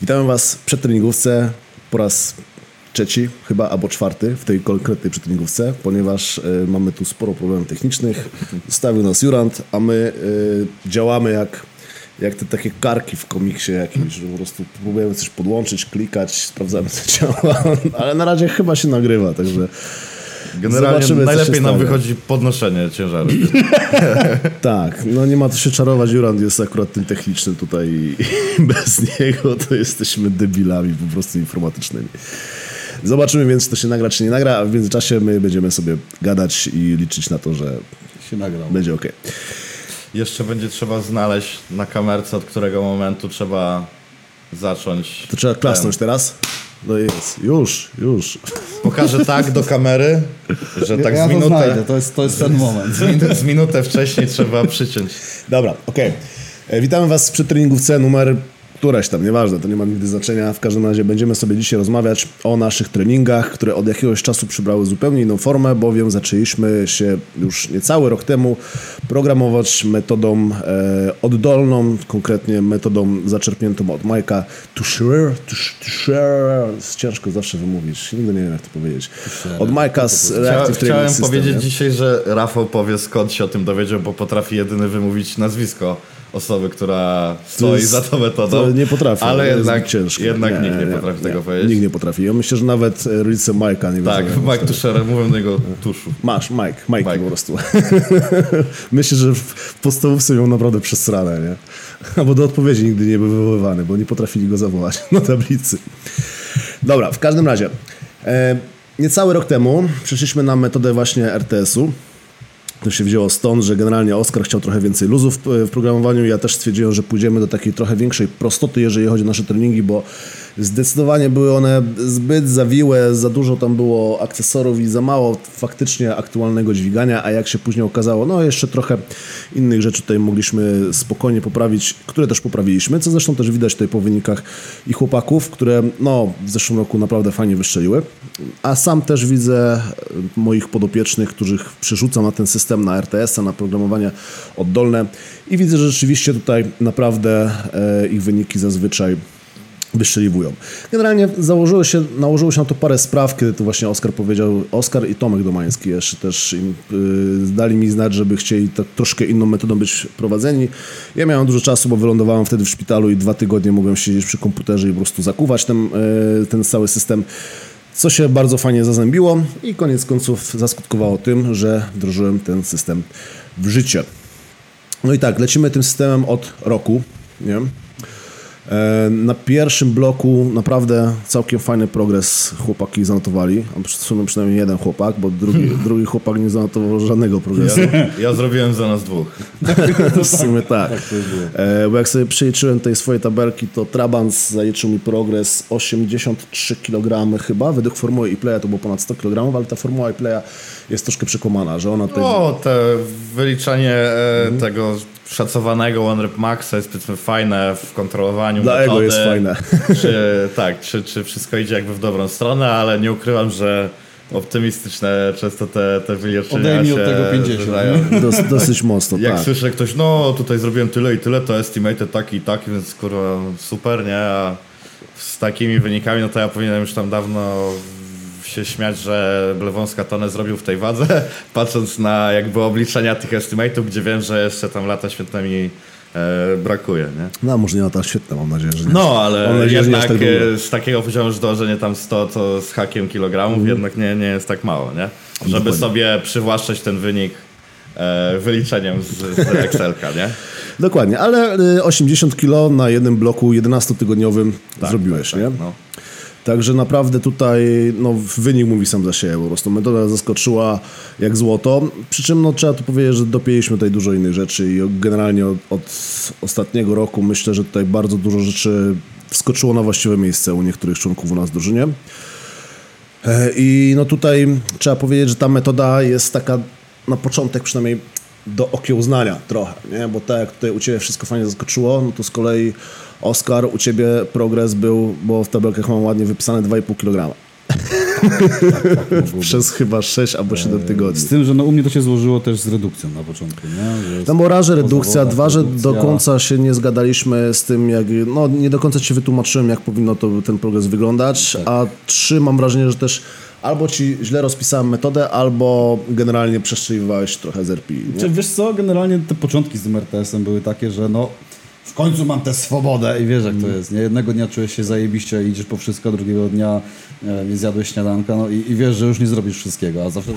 Witamy Was w przedtreningówce po raz trzeci chyba, albo czwarty w tej konkretnej przedtreningówce, ponieważ y, mamy tu sporo problemów technicznych. Zostawił nas Jurand, a my y, działamy jak, jak te takie karki w komiksie jakimś, że po prostu próbujemy coś podłączyć, klikać, sprawdzamy co działa, ale na razie chyba się nagrywa, także... Generalnie Zobaczymy, najlepiej nam wychodzi podnoszenie ciężaru. Tak, no nie ma co się czarować, Jurand jest akurat tym technicznym tutaj i bez niego to jesteśmy debilami po prostu informatycznymi. Zobaczymy więc, czy to się nagra, czy nie nagra, a w międzyczasie my będziemy sobie gadać i liczyć na to, że się nagrał. będzie ok. Jeszcze będzie trzeba znaleźć na kamerce, od którego momentu trzeba zacząć. To trzeba klasnąć teraz? No jest, już, już. Pokażę tak do kamery, że tak ja z to minutę, znajdę, to jest, to jest ten moment. z, minutę, z minutę wcześniej trzeba przyciąć. Dobra, okej. E, Witamy Was przy treningówce numer któraś tam, nieważne, to nie ma nigdy znaczenia. W każdym razie będziemy sobie dzisiaj rozmawiać o naszych treningach, które od jakiegoś czasu przybrały zupełnie inną formę, bowiem zaczęliśmy się już niecały rok temu programować metodą e, oddolną, konkretnie metodą zaczerpniętą od Majka Tusher, Tusher, ciężko zawsze wymówić, nigdy nie wiem jak to powiedzieć. Od Majka z Reactive Training chciałem System, powiedzieć nie? dzisiaj, że Rafał powie skąd się o tym dowiedział, bo potrafi jedyny wymówić nazwisko osoby, która stoi jest- za tą metodą. To nie potrafię. Ale jednak, ciężko. jednak nikt nie, potrafi tego powiedzieć. Nikt nie potrafi. Ja myślę, że nawet e, rodzice Majka nie Tak, wiedzą. Mike Tusher, mówią do niego tuszu. Masz, Mike, Mike, Mike. po prostu. Myślę, że w w podstawówce miał naprawdę przesrane, nie? Albo do odpowiedzi nigdy nie był wywoływany, bo nie potrafili go zawołać na tablicy. Dobra, w każdym razie. E, niecały rok temu przeszliśmy na metodę właśnie RTS-u. To się wzięło stąd, że generalnie Oskar chciał trochę więcej luzów w w programowaniu. Ja też stwierdziłem, że pójdziemy do takiej trochę większej prostoty, jeżeli chodzi o nasze treningi, bo zdecydowanie były one zbyt zawiłe, za dużo tam było akcesorów i za mało faktycznie aktualnego dźwigania, a jak się później okazało, no jeszcze trochę innych rzeczy tutaj mogliśmy spokojnie poprawić, które też poprawiliśmy, co zresztą też widać tutaj po wynikach i chłopaków, które no w zeszłym roku naprawdę fajnie wystrzeliły. A sam też widzę e, moich podopiecznych, których przerzucam na ten system, na RTS-a, na programowanie oddolne i widzę, że rzeczywiście tutaj naprawdę e, ich wyniki zazwyczaj wystrzeliwują. Generalnie założyło się, nałożyło się na to parę spraw, kiedy to właśnie Oskar powiedział, Oskar i Tomek Domański jeszcze też im, y, dali mi znać, żeby chcieli tak troszkę inną metodą być prowadzeni. Ja miałem dużo czasu, bo wylądowałem wtedy w szpitalu i dwa tygodnie mogłem siedzieć przy komputerze i po prostu zakuwać ten, y, ten cały system. Co się bardzo fajnie zazębiło i koniec końców zaskutkowało tym, że wdrożyłem ten system w życie. No i tak, lecimy tym systemem od roku, nie? E, Na pierwszym bloku naprawdę całkiem fajny progres chłopaki zanotowali. A w sumie przynajmniej jeden chłopak, bo drugi, drugi chłopak nie zanotował żadnego progresu. Ja, ja zrobiłem za nas dwóch. w sumie tak. E, Bo jak sobie przeliczyłem tej swojej tabelki, to Trabans zaliczył mi progres 83 kg chyba. Według formuły iPlaya to było ponad 100 kg, ale ta formuła iPlaya jest troszkę przekłamana, że ona tutaj... O, te wyliczenie e, Mhm. tego szacowanego One Rep Maxa jest powiedzmy fajne w kontrolowaniu Dla ego metody. jest fajne. Czy, tak, czy, czy wszystko idzie jakby w dobrą stronę, ale nie ukrywam, że optymistyczne często te, te wyliczenia Odejmij się od tego 50, zdarzają. Dos, dosyć mocno, Jak tak. słyszę ktoś, no tutaj zrobiłem tyle i tyle, to estimated taki i taki, więc kurwa super, nie? A z takimi wynikami, no to ja powinienem już tam dawno się śmiać, że Blewąska tonę zrobił w tej wadze, patrząc na jakby obliczenia tych estimatów, gdzie wiem, że jeszcze tam lata świetne mi e, brakuje, nie? No może nie lata świetne, mam nadzieję, że nie. No, ale nadzieję, jednak tak e, z takiego poziomu, że dążenie tam 100 to z hakiem kilogramów, jednak nie, nie jest tak mało, nie? Żeby Dokładnie. sobie przywłaszczać ten wynik e, wyliczeniem z, z Excelka, nie? Dokładnie, ale y, 80 kg na jednym bloku 11-tygodniowym zrobiłeś, nie? No. Także naprawdę tutaj no, wynik mówi sam za siebie po prostu. Metoda zaskoczyła jak złoto. Przy czym no, trzeba tu powiedzieć, że dopięliśmy tutaj dużo innych rzeczy i generalnie od, od ostatniego roku myślę, że tutaj bardzo dużo rzeczy wskoczyło na właściwe miejsce u niektórych członków u nas w drużynie. E, I no tutaj trzeba powiedzieć, że ta metoda jest taka na początek przynajmniej do okiełznania trochę, nie? bo tak jak tutaj u Ciebie wszystko fajnie zaskoczyło, no to z kolei Oskar, u Ciebie progres był, bo w tabelkach mam ładnie wypisane 2,5 kg. Przez chyba 6 albo 7 tygodni. Z tym, że no, u mnie to się złożyło też z redukcją na początku, nie? Tam o raz, że redukcja, dwa, że redukcja. do końca się nie zgadaliśmy z tym, jak, no nie do końca ci wytłumaczyłem, jak powinno to ten progres wyglądać, Tak. a trzy, mam wrażenie, że też albo ci źle rozpisałem metodę, albo generalnie przestrzeliwałeś trochę z RPI? Czy wiesz co, generalnie te początki z tym RTS-em były takie, że no w końcu mam tę swobodę i wiesz jak to jest, nie? Jednego dnia czujesz się zajebiście i idziesz po wszystko, drugiego dnia nie zjadłeś śniadanka, no i, i wiesz, że już nie zrobisz wszystkiego, a zawsze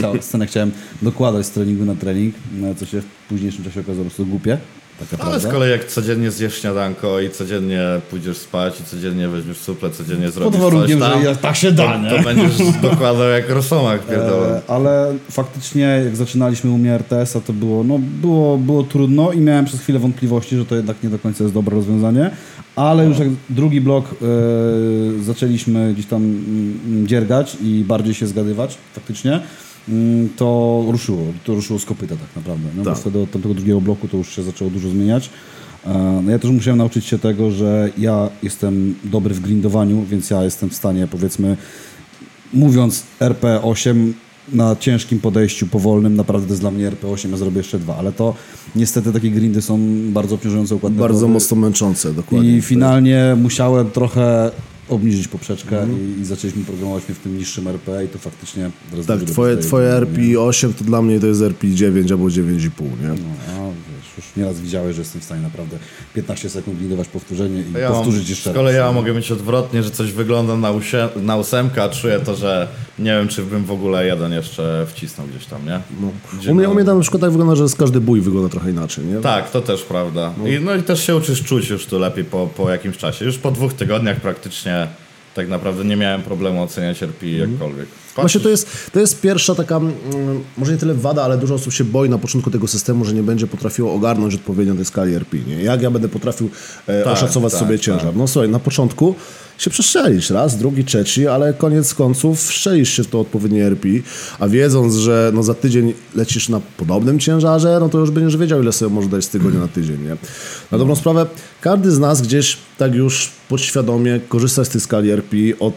tę scenę chciałem dokładać z treningu na trening, no, co się w późniejszym czasie okazało po prostu głupie, taka Ale z kolei jak codziennie zjesz śniadanko i codziennie pójdziesz spać i codziennie weźmiesz suple, codziennie zrobisz Pod warunkiem, coś tam, że ja, tak się da, to, to będziesz dokładał jak rosomak pierdolony. E, ale faktycznie jak zaczynaliśmy u mnie RTS-a to było, no, było, było trudno i miałem przez chwilę wątpliwości, że to jednak nie do końca jest dobre rozwiązanie, ale już jak drugi blok e, zaczęliśmy gdzieś tam mm, dziergać i bardziej się zgadywać faktycznie, mm, to ruszyło, to ruszyło z kopyta tak naprawdę. No, Tak. Wtedy od tamtego drugiego bloku to już się zaczęło dużo zmieniać. E, No ja też musiałem nauczyć się tego, że ja jestem dobry w grindowaniu, więc ja jestem w stanie powiedzmy mówiąc RP8 na ciężkim podejściu powolnym, naprawdę to jest dla mnie RP8, ja zrobię jeszcze dwa, ale to niestety takie grindy są bardzo obciążające układ Bardzo mocno męczące, dokładnie. I finalnie musiałem trochę obniżyć poprzeczkę Mhm. i, i zaczęliśmy programować mnie w tym niższym RP i to faktycznie teraz Tak, twoje, twoje do RP 8 to dla mnie to jest RP 9 albo 9,5, nie? No, a już nieraz widziałeś, że jestem w stanie naprawdę 15 sekund grindować powtórzenie i Ja powtórzyć jeszcze z kolei raz. ja mogę mieć odwrotnie, że coś wygląda na, usie, na ósemkę, a czuję to, że nie wiem, czy bym w ogóle jeden jeszcze wcisnął gdzieś tam, nie? Gdzie U mnie, no- u mnie tam na przykład tak wygląda, że z każdy bój wygląda trochę inaczej, nie? Tak, to też prawda. I, no i też się uczysz czuć już tu lepiej po, po jakimś czasie. Już po dwóch tygodniach praktycznie tak naprawdę nie miałem problemu oceniać RP jakkolwiek. Właśnie to jest, to jest pierwsza taka, mm, może nie tyle wada, ale dużo osób się boi na początku tego systemu, że nie będzie potrafiło ogarnąć odpowiednio tej skali RP. Nie? Jak ja będę potrafił e, Tak, oszacować tak, sobie tak. ciężar? No słuchaj, na początku się przestrzelisz raz, drugi, trzeci, ale koniec końców strzelisz się w to odpowiednie RP, a wiedząc, że no za tydzień lecisz na podobnym ciężarze, no to już będziesz wiedział, ile sobie może dać z tygodnia na tydzień. Nie? Na dobrą sprawę, każdy z nas gdzieś tak już podświadomie korzysta z tej skali RP od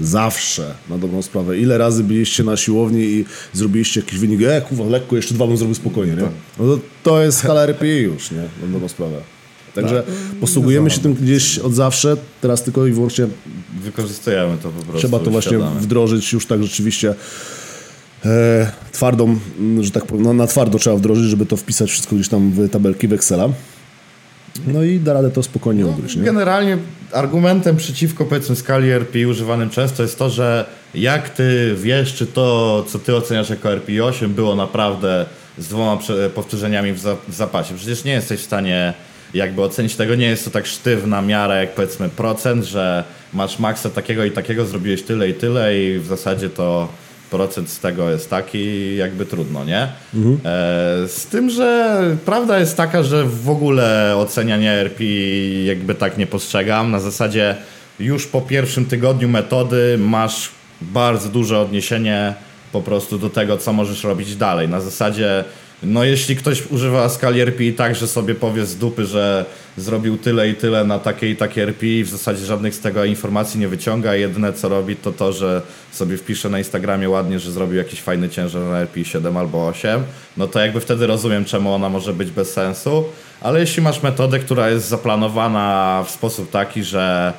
Zawsze, na dobrą sprawę. Ile razy byliście na siłowni i zrobiliście jakiś wynik, e, kurwa, lekko, jeszcze dwa bym zrobił spokojnie, nie? No to, to jest skala RPI już, nie? Na dobrą sprawę. Także posługujemy się tym gdzieś od zawsze, teraz tylko i wyłącznie Wykorzystujemy to po prostu. trzeba to właśnie wdrożyć już tak rzeczywiście e, twardą, że tak powiem, no, na twardo trzeba wdrożyć, żeby to wpisać wszystko gdzieś tam w tabelki w Excela. No i da radę to spokojnie ugryźć, nie? Generalnie argumentem przeciwko powiedzmy skali RPI używanym często jest to, że jak ty wiesz, czy to, co ty oceniasz jako RPI 8 było naprawdę z dwoma powtórzeniami w zapasie. Przecież nie jesteś w stanie jakby ocenić tego, nie jest to tak sztywna miara jak powiedzmy procent, że masz maksa takiego i takiego, zrobiłeś tyle i tyle i w zasadzie to procent z tego jest taki, jakby trudno, nie? E, z tym, że prawda jest taka, że w ogóle oceniania RP jakby tak nie postrzegam. Na zasadzie już po pierwszym tygodniu metody masz bardzo duże odniesienie po prostu do tego, co możesz robić dalej. Na zasadzie, no jeśli ktoś używa skali RP tak, że sobie powie z dupy, że zrobił tyle i tyle na takie i takie RP i w zasadzie żadnych z tego informacji nie wyciąga, jedyne co robi to to, że sobie wpisze na Instagramie ładnie, że zrobił jakiś fajny ciężar na RP 7 albo 8, no to jakby wtedy rozumiem, czemu ona może być bez sensu, ale jeśli masz metodę, która jest zaplanowana w sposób taki, że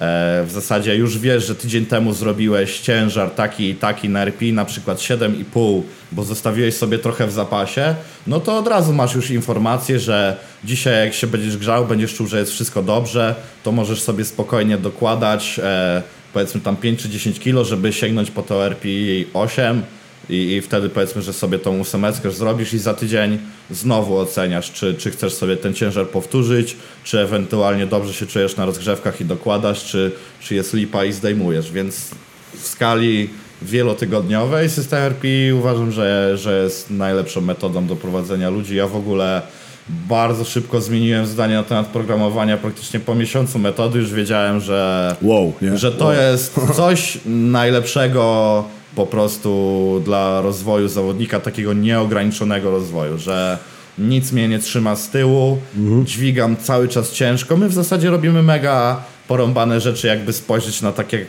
w zasadzie już wiesz, że tydzień temu zrobiłeś ciężar taki i taki na RP, na przykład 7,5, bo zostawiłeś sobie trochę w zapasie, no to od razu masz już informację, że dzisiaj jak się będziesz grzał, będziesz czuł, że jest wszystko dobrze, to możesz sobie spokojnie dokładać e, powiedzmy tam 5 czy 10 kilo, żeby sięgnąć po to RP 8 i, i wtedy powiedzmy, że sobie tą ósemeczkę zrobisz i za tydzień znowu oceniasz, czy, czy chcesz sobie ten ciężar powtórzyć, czy ewentualnie dobrze się czujesz na rozgrzewkach i dokładasz, czy, czy jest lipa i zdejmujesz. Więc w skali wielotygodniowej system RP uważam, że, że jest najlepszą metodą do prowadzenia ludzi. Ja w ogóle bardzo szybko zmieniłem zdanie na temat programowania. Praktycznie po miesiącu metody już wiedziałem, że Wow, nie? że to Wow. jest coś najlepszego po prostu dla rozwoju zawodnika, takiego nieograniczonego rozwoju, że nic mnie nie trzyma z tyłu, dźwigam cały czas ciężko. My w zasadzie robimy mega porąbane rzeczy, jakby spojrzeć na takie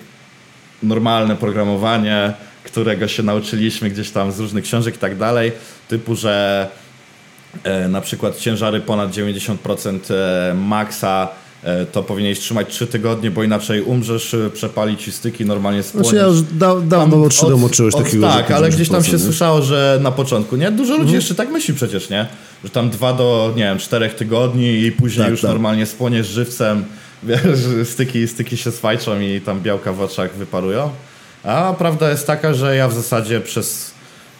normalne programowanie, którego się nauczyliśmy gdzieś tam z różnych książek i tak dalej, typu, że e, na przykład ciężary ponad 90% e, maksa to powinieneś trzymać 3 tygodnie, bo inaczej umrzesz, e, przepali ci styki, normalnie spłoniesz. Znaczy ja już da, dawno Tam od 3 uczyłeś od- takiego, Tak, ale gdzieś tam się 50%, nie? słyszało, że na początku, nie? Dużo Mhm. ludzi jeszcze tak myśli przecież, nie? Że tam dwa do, nie wiem, czterech tygodni i później Tak, już tak. normalnie spłoniesz żywcem, wiesz, styki, styki się swajczą i tam białka w oczach wyparują. A prawda jest taka, że ja w zasadzie przez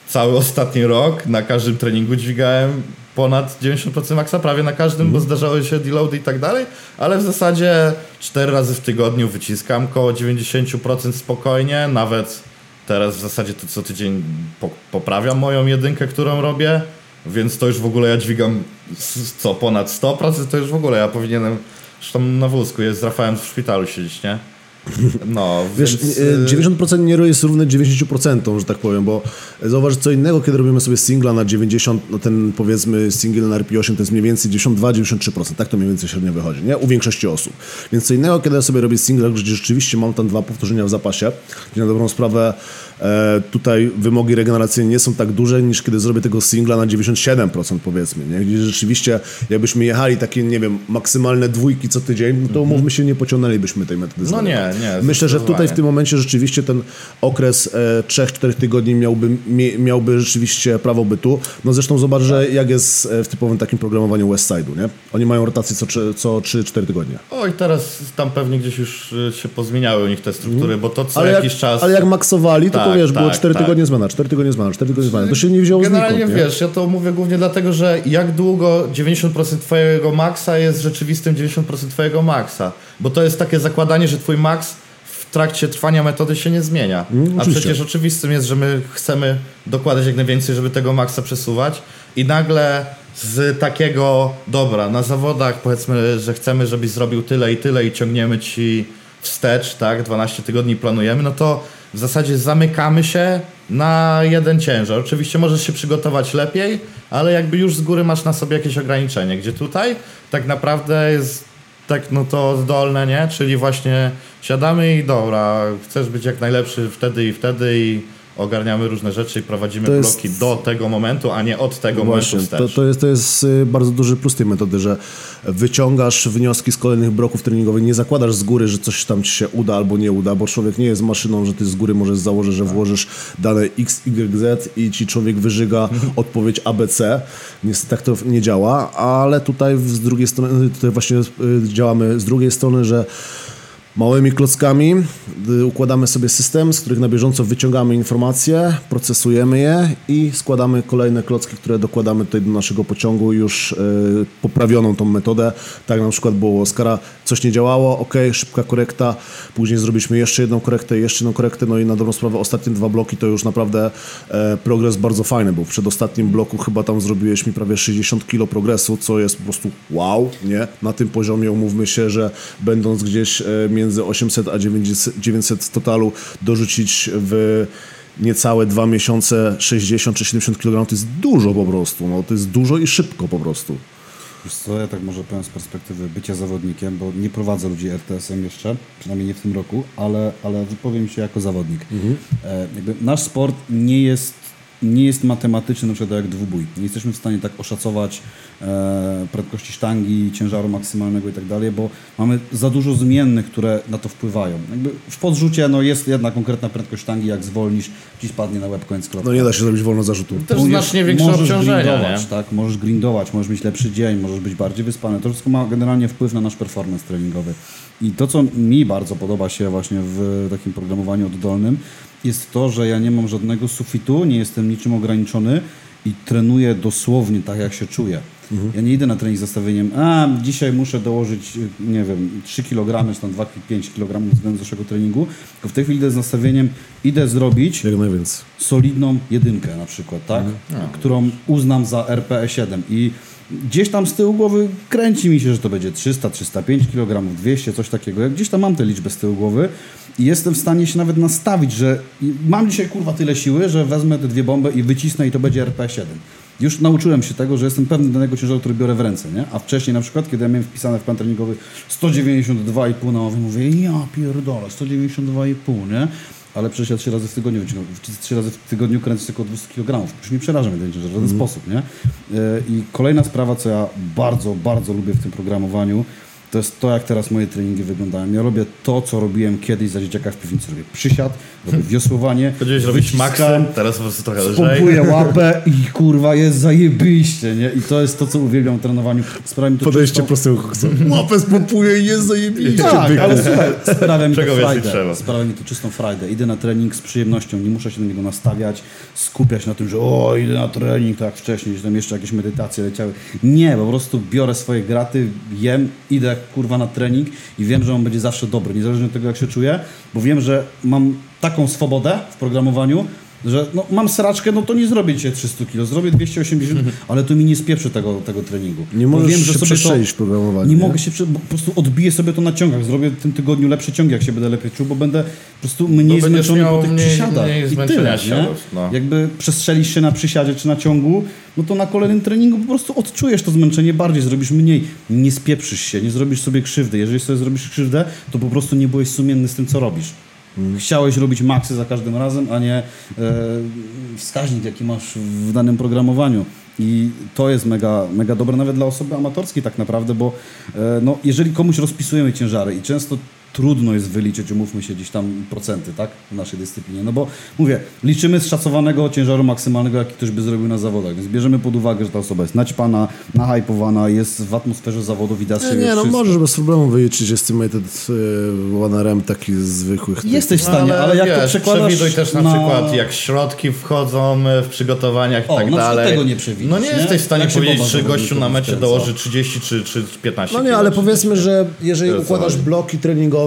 cały ostatni rok na każdym treningu dźwigałem ponad 90% maksa, prawie na każdym, Mhm. bo zdarzały się deloady i tak dalej, ale w zasadzie 4 razy w tygodniu wyciskam koło 90% spokojnie, nawet teraz w zasadzie to co tydzień po, poprawiam moją jedynkę, którą robię, więc to już w ogóle ja dźwigam co, ponad 100%, to już w ogóle ja powinienem zresztą na wózku, jest z Rafałem w szpitalu siedzieć, nie? No, Wiesz, więc, y, y, 90% nie jest równe 90%, że tak powiem, bo zauważ co innego, kiedy robimy sobie singla na 90, no ten powiedzmy single na RP8 to jest mniej więcej 92-93%, tak to mniej więcej średnio wychodzi, nie? U większości osób. Więc co innego, kiedy ja sobie robię singla, gdzie rzeczywiście mam tam dwa powtórzenia w zapasie, gdzie na dobrą sprawę tutaj wymogi regeneracyjne nie są tak duże, niż kiedy zrobię tego singla na 97% powiedzmy, nie? Gdzie rzeczywiście jakbyśmy jechali takie, nie wiem, maksymalne dwójki co tydzień, no to umówmy się, nie pociągnęlibyśmy tej metody. Mhm. No nie, nie, Myślę, że tutaj w tym momencie rzeczywiście ten okres e, 3-4 tygodni miałby, miałby rzeczywiście prawo bytu. No zresztą zobacz, że jak jest e, w typowym takim programowaniu Westside'u, nie? Oni mają rotację co, co 3-4 tygodnie. Oj, teraz tam pewnie gdzieś już się pozmieniały u nich te struktury, bo to co Ale jak, jakiś czas... ale jak maksowali, to, to Tak, wiesz, było tak, 4 tak. tygodnie zmiana, 4 tygodnie zmiana, 4 tygodnie zmiana. To się nie wzięło Generalnie znikąd, nie? wiesz, ja to mówię głównie dlatego, że jak długo 90% twojego maksa jest rzeczywistym 90% twojego maksa. Bo to jest takie zakładanie, że twój maks w trakcie trwania metody się nie zmienia. Mm, A przecież oczywistym jest, że my chcemy dokładać jak najwięcej, żeby tego maksa przesuwać i nagle z takiego, dobra, na zawodach powiedzmy, że chcemy, żebyś zrobił tyle i tyle i ciągniemy ci wstecz, tak, 12 tygodni planujemy, no to w zasadzie zamykamy się na jeden ciężar. Oczywiście możesz się przygotować lepiej, ale jakby już z góry masz na sobie jakieś ograniczenie, gdzie tutaj tak naprawdę jest tak no to zdolne, nie? Czyli właśnie siadamy i dobra, chcesz być jak najlepszy wtedy i wtedy i ogarniamy różne rzeczy i prowadzimy To jest- bloki do tego momentu, a nie od tego Właśnie, momentu to, wstecz. to, jest, to jest y, bardzo duży plus tej metody, że wyciągasz wnioski z kolejnych bloków treningowych, nie zakładasz z góry, że coś tam ci się uda albo nie uda, bo człowiek nie jest maszyną, że ty z góry możesz założyć, że włożysz dane X, Y, Z i ci człowiek wyżyga odpowiedź ABC. Niestety tak to nie działa, ale tutaj z drugiej strony, tutaj właśnie y, działamy z drugiej strony, że Małymi klockami układamy sobie system, z których na bieżąco wyciągamy informacje, procesujemy je i składamy kolejne klocki, które dokładamy tutaj do naszego pociągu już y, poprawioną tą metodę. Tak na przykład było u Oskara, coś nie działało, ok, szybka korekta, później zrobiliśmy jeszcze jedną korektę, jeszcze jedną korektę, no i na dobrą sprawę ostatnie dwa bloki to już naprawdę e, progres bardzo fajny, bo w przedostatnim bloku chyba tam zrobiłeś mi prawie 60 kilo progresu, co jest po prostu wow, nie? Na tym poziomie umówmy się, że będąc gdzieś e, między 800 a 900 900 totalu dorzucić w niecałe dwa miesiące 60 czy 70 kg to jest dużo po prostu, no to jest dużo i szybko po prostu. Wiesz co, ja tak może powiem z perspektywy bycia zawodnikiem, bo nie prowadzę ludzi RTS-em jeszcze, przynajmniej nie w tym roku, ale, ale wypowiem się jako zawodnik. E, jakby nasz sport nie jest, nie jest matematyczny na przykład jak dwubój. Nie jesteśmy w stanie tak oszacować e, prędkości sztangi, ciężaru maksymalnego i tak dalej, bo mamy za dużo zmiennych, które na to wpływają. Jakby w podrzucie no, jest jedna konkretna prędkość sztangi, jak zwolnisz, ci spadnie na łeb koniec kropka. No nie da się zrobić wolno zarzutu. Też Umiesz- znacznie większe możesz obciążenia, grindować, tak? Możesz grindować, możesz mieć lepszy dzień, możesz być bardziej wyspany. To wszystko ma generalnie wpływ na nasz performance treningowy. I to, co mi bardzo podoba się właśnie w takim programowaniu oddolnym, jest to, że ja nie mam żadnego sufitu, nie jestem niczym ograniczony i trenuję dosłownie tak, jak się czuję. Ja nie idę na trening z nastawieniem, a dzisiaj muszę dołożyć, nie wiem, 3 kg, czy tam 2-5 kg względem zeszłego treningu, tylko w tej chwili idę z nastawieniem, idę zrobić solidną jedynkę na przykład, tak? Którą uznam za RPE7 i gdzieś tam z tyłu głowy kręci mi się, że to będzie 300, 305 kg, 200, coś takiego. Ja gdzieś tam mam tę liczbę z tyłu głowy i jestem w stanie się nawet nastawić, że mam dzisiaj kurwa tyle siły, że wezmę te dwie bomby i wycisnę i to będzie RP7. już nauczyłem się tego, że jestem pewny danego ciężaru, który biorę w ręce, nie? A wcześniej na przykład, kiedy ja miałem wpisane w plan treningowy 192,5 na łowie, mówię, ja pierdolę, 192,5, nie? Ale przecież ja trzy razy w tygodniu, wyciągam- trzy razy w tygodniu kręcę tylko 200 kg. Już nie przeraża mnie ten ciężar w żaden sposób, nie? E, I kolejna sprawa, co ja bardzo, bardzo lubię w tym programowaniu, to jest to, jak teraz moje treningi wyglądają. Ja robię to, co robiłem kiedyś za dzieciaka w piwnicy. Robię przysiad, robię wiosłowanie. Chodziłeś robić maksy, teraz po prostu trochę lżej. Pompuję łapę i kurwa jest zajebiście, nie? I to jest to, co uwielbiam w trenowaniu. Sprawia mi to Podejście prostego. Łapę spompuje i jest zajebiście. tak, ale słuchaj, sprawia mi to Czego więcej frajdę. Sprawia mi to czystą frajdę. Idę na trening z przyjemnością, nie muszę się na niego nastawiać, skupiać na tym, że o, idę na trening, tak jak wcześniej, że tam jeszcze jakieś medytacje leciały. Nie, po prostu biorę swoje graty, jem, idę kurwa na trening i wiem, że on będzie zawsze dobry, niezależnie od tego, jak się czuję, bo wiem, że mam taką swobodę w programowaniu, że no, mam sraczkę, no to nie zrobię dzisiaj 300 kg, zrobię 280, ale to mi nie spieprzy tego, tego treningu. Nie Bo możesz wiem, że się przestrzelić w programowaniu, Nie, nie? mogę się, po prostu odbiję sobie to na ciągach, zrobię w tym tygodniu lepsze ciągi, jak się będę lepiej czuł, bo będę po prostu mniej zmęczony po tych mniej- przysiadach. mniej I tyle, nie? siadów, no. Jakby przestrzelisz się na przysiadzie czy na ciągu, no to na kolejnym treningu po prostu odczujesz to zmęczenie bardziej, zrobisz mniej, nie spieprzysz się, nie zrobisz sobie krzywdy. Jeżeli sobie zrobisz krzywdę, to po prostu nie byłeś sumienny z tym, co robisz. Chciałeś robić maksy za każdym razem, a nie e, wskaźnik, jaki masz w danym programowaniu. I to jest mega, mega dobre nawet dla osoby amatorskiej tak naprawdę, bo e, no, jeżeli komuś rozpisujemy ciężary i często trudno jest wyliczyć, umówmy się, gdzieś tam procenty, tak, w naszej dyscyplinie. No bo mówię, liczymy z szacowanego ciężaru maksymalnego, jaki ktoś by zrobił na zawodach, więc bierzemy pod uwagę, że ta osoba jest naćpana, nahypowana, jest w atmosferze zawodu, widać Nie, się nie, no wszystko. możesz bez problemu wyliczyć estimated y, one RM takich zwykłych. Jesteś w No, stanie, ale, jak to wiesz, przekładasz Przewiduj też na, przykład, jak środki wchodzą e, w przygotowaniach i O, tak na przykład dalej. tego nie przewidzisz, No nie, nie? jesteś w stanie Jak powiedzieć, czy gościu na mecie dołoży 30 czy, czy 15 No nie, kilo, ale powiedzmy, że jeżeli To układasz bloki treningowe,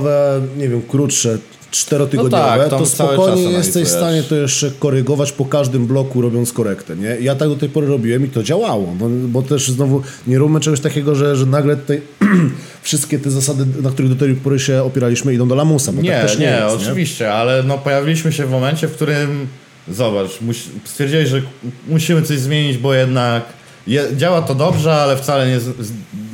nie wiem, krótsze, czterotygodniowe, No tak, to spokojnie jesteś w stanie to jeszcze korygować po każdym bloku, robiąc korektę, nie? Ja tak do tej pory robiłem i to działało, bo, bo też znowu nie róbmy czegoś takiego, że, że nagle tutaj wszystkie te zasady, na których do tej pory się opieraliśmy, idą do lamusa, bo Nie, tak też nie, nie, jest, oczywiście, ale no pojawiliśmy się w momencie, w którym zobacz, muś, stwierdzili, że musimy coś zmienić, bo jednak je, działa to dobrze, ale wcale nie,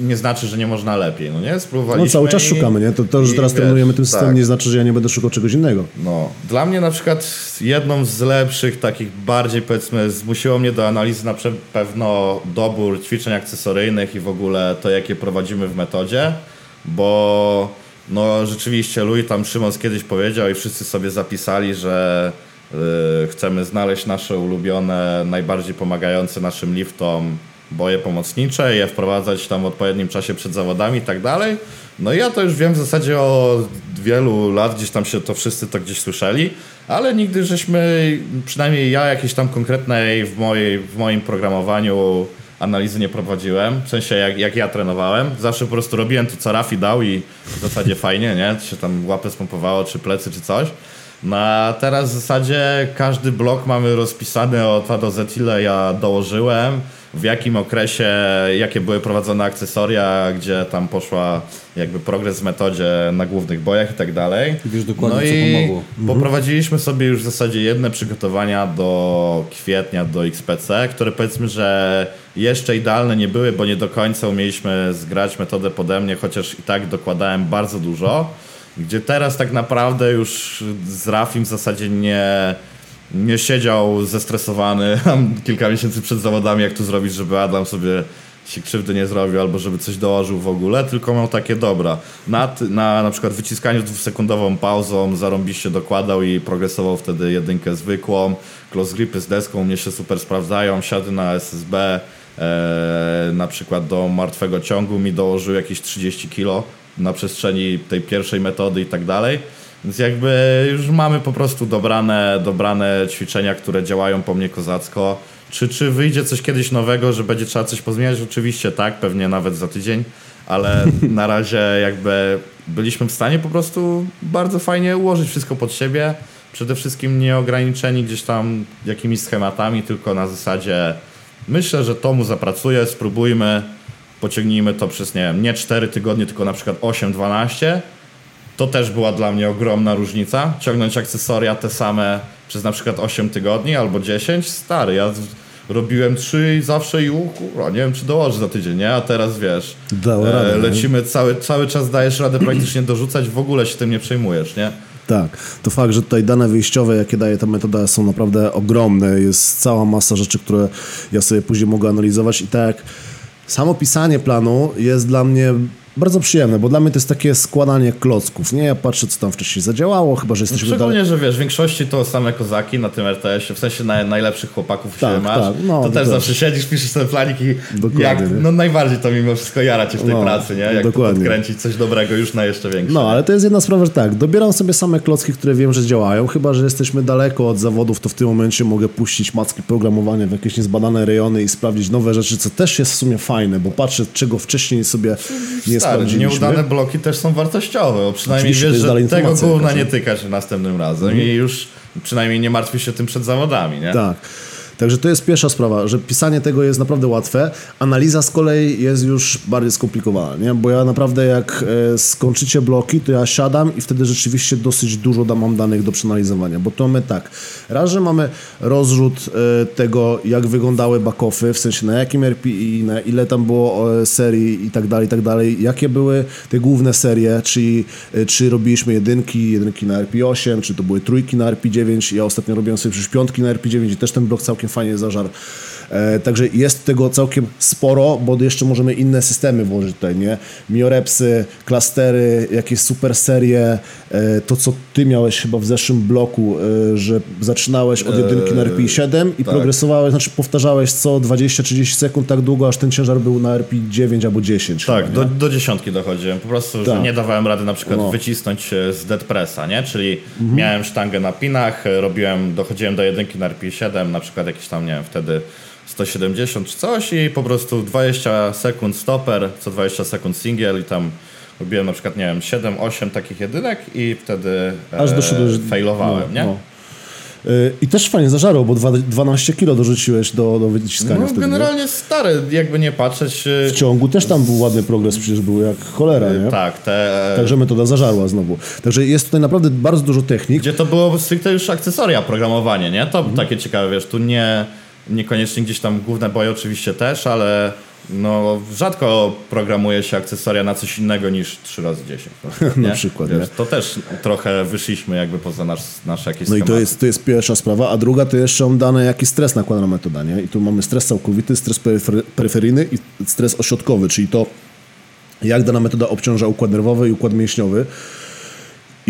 nie znaczy, że nie można lepiej, no nie? Spróbowaliśmy No cały czas i- szukamy, nie? To, to że teraz wiesz, trenujemy tym systemem tak. nie znaczy, że ja nie będę szukał czegoś innego. No, dla mnie na przykład jedną z lepszych, takich bardziej powiedzmy, zmusiło mnie do analizy na pewno dobór ćwiczeń akcesoryjnych i w ogóle to, jakie prowadzimy w metodzie, bo no rzeczywiście Louis tam Szymons kiedyś powiedział i wszyscy sobie zapisali, że chcemy znaleźć nasze ulubione, najbardziej pomagające naszym liftom boje pomocnicze, je wprowadzać tam w odpowiednim czasie przed zawodami i tak dalej. No ja to już wiem w zasadzie od wielu lat, gdzieś tam się to wszyscy to gdzieś słyszeli, ale nigdy żeśmy, przynajmniej ja jakiejś tam konkretnej w, mojej, w moim programowaniu analizy nie prowadziłem, w sensie jak, jak ja trenowałem. Zawsze po prostu robiłem to, co Rafi dał i w zasadzie fajnie, nie? Czy się tam łapę spompowało, czy plecy, czy coś. No a teraz w zasadzie każdy blok mamy rozpisany od A do Z, ile ja dołożyłem, w jakim okresie, jakie były prowadzone akcesoria, gdzie tam poszła jakby progres w metodzie na głównych bojach i tak dalej. I wiesz dokładnie, no co i pomogło. Poprowadziliśmy sobie już w zasadzie jedne przygotowania do kwietnia, do XPC, które powiedzmy, że jeszcze idealne nie były, bo nie do końca umieliśmy zgrać metodę pode mnie, chociaż i tak dokładałem bardzo dużo. Gdzie teraz tak naprawdę już z Rafim w zasadzie nie, nie siedział zestresowany kilka miesięcy przed zawodami, jak tu zrobić, żeby Adam sobie się krzywdy nie zrobił albo żeby coś dołożył w ogóle, tylko miał takie dobra. Na, na, na przykład wyciskaniu z dwusekundową pauzą zarąbiście dokładał i progresował wtedy jedynkę zwykłą. Close gripy z deską mnie się super sprawdzają, siady na SSB, e, na przykład do martwego ciągu mi dołożył jakieś 30 kilo na przestrzeni tej pierwszej metody i tak dalej. Więc jakby już mamy po prostu dobrane, dobrane ćwiczenia, które działają po mnie kozacko. Czy, czy wyjdzie coś kiedyś nowego, że będzie trzeba coś pozmieniać? Oczywiście tak, pewnie nawet za tydzień, ale na razie jakby byliśmy w stanie po prostu bardzo fajnie ułożyć wszystko pod siebie. Przede wszystkim nie ograniczeni gdzieś tam jakimiś schematami, tylko na zasadzie myślę, że to mu zapracuje, spróbujmy, pociągnijmy to przez nie wiem, nie 4 tygodnie, tylko na przykład 8-12 to też była dla mnie ogromna różnica. Ciągnąć akcesoria te same przez na przykład 8 tygodni albo 10. Stary, ja robiłem trzy i zawsze i kurwa, nie wiem czy dołoży za tydzień, nie? A teraz wiesz, Dał radę, nie? lecimy cały, cały czas dajesz radę praktycznie dorzucać, w ogóle się tym nie przejmujesz, nie? Tak, to fakt, że tutaj dane wyjściowe, jakie daje ta metoda, są naprawdę ogromne. Jest cała masa rzeczy, które ja sobie później mogę analizować i tak samo pisanie planu jest dla mnie bardzo przyjemne, bo dla mnie to jest takie składanie klocków, nie? Ja patrzę, co tam wcześniej zadziałało, chyba, że jesteśmy dalej... Szczególnie, że wiesz, w większości to same kozaki na tym RTS-ie, w sensie na, najlepszych chłopaków Tak, się masz, tak, no, to też też. zawsze siedzisz, piszesz ten planik i Dokładnie, jak, no najbardziej to mimo wszystko jara cię w tej No, pracy, nie? Jak dokładnie. podkręcić coś dobrego już na jeszcze większe. No, ale to jest jedna sprawa, że tak, dobieram sobie same klocki, które wiem, że działają, chyba, że jesteśmy daleko od zawodów, to w tym momencie mogę puścić macki programowania w jakieś niezbadane rejony i sprawdzić nowe rzeczy, co też jest w sumie fajne, bo patrzę, czego wcześniej sobie nie Stary, nieudane bloki też są wartościowe, bo przynajmniej Oczywiście, wiesz, że tego gówna nie tykasz następnym razem i już przynajmniej nie martwisz się tym przed zawodami, nie? Tak. Także to jest pierwsza sprawa, że pisanie tego jest naprawdę łatwe. Analiza z kolei jest już bardziej skomplikowana, nie? Bo ja naprawdę jak e, skończycie bloki, to ja siadam i wtedy rzeczywiście dosyć dużo mam danych do przeanalizowania, bo to my tak, raz, że mamy rozrzut e, tego, jak wyglądały backoffy, w sensie na jakim RPI, na ile tam było e, serii i tak dalej, i tak dalej, jakie były te główne serie, czyli czy robiliśmy jedynki, jedynki na RP8, czy to były trójki na RP9, ja ostatnio robiłem sobie przecież piątki na RP9 i też ten blok całkiem fajnie zażarł. E, także jest tego całkiem sporo, bo jeszcze możemy inne systemy włożyć tutaj, nie? Miorepsy, klastery, jakieś super serie, e, to co ty miałeś chyba w zeszłym bloku, e, że zaczynałeś od jedynki na RP7 i tak. progresowałeś, znaczy powtarzałeś co 20-30 sekund tak długo, aż ten ciężar był na RP9 albo 10. Tak, chyba, do, do dziesiątki dochodziłem. Po prostu, Tak. nie dawałem rady na przykład No. wycisnąć z dead pressa, nie? Czyli Mhm. miałem sztangę na pinach, robiłem, dochodziłem do jedynki na RP7, na przykład jakieś tam, nie wiem, wtedy 170 czy coś i po prostu 20 sekund stopper, co 20 sekund singiel i tam robiłem na przykład, nie wiem, 7-8 takich jedynek i wtedy Aż doszedłeś... e, failowałem, nie? Y, I też fajnie zażarło, bo dwa- 12 kilo dorzuciłeś do, do wyciskania No, wtedy. nie? generalnie stary, jakby nie patrzeć. e, W ciągu też tam był ładny progres, przecież był jak cholera, nie? Tak, te. Także metoda zażarła znowu. Także jest tutaj naprawdę bardzo dużo technik. Gdzie to było stricte już akcesoria, programowanie, nie? To Mhm. takie ciekawe, wiesz, tu nie, niekoniecznie gdzieś tam główne boje oczywiście też, ale no rzadko programuje się akcesoria na coś innego niż 3 razy 10 Na przykład, Wiesz? To też trochę wyszliśmy jakby poza nasz, nasze jakieś No i to jest, to jest pierwsza sprawa, a druga to jeszcze mam dane, jaki stres nakłada na metoda, nie? I tu mamy stres całkowity, stres peryfer- peryferyjny i stres ośrodkowy, czyli to, jak dana metoda obciąża układ nerwowy i układ mięśniowy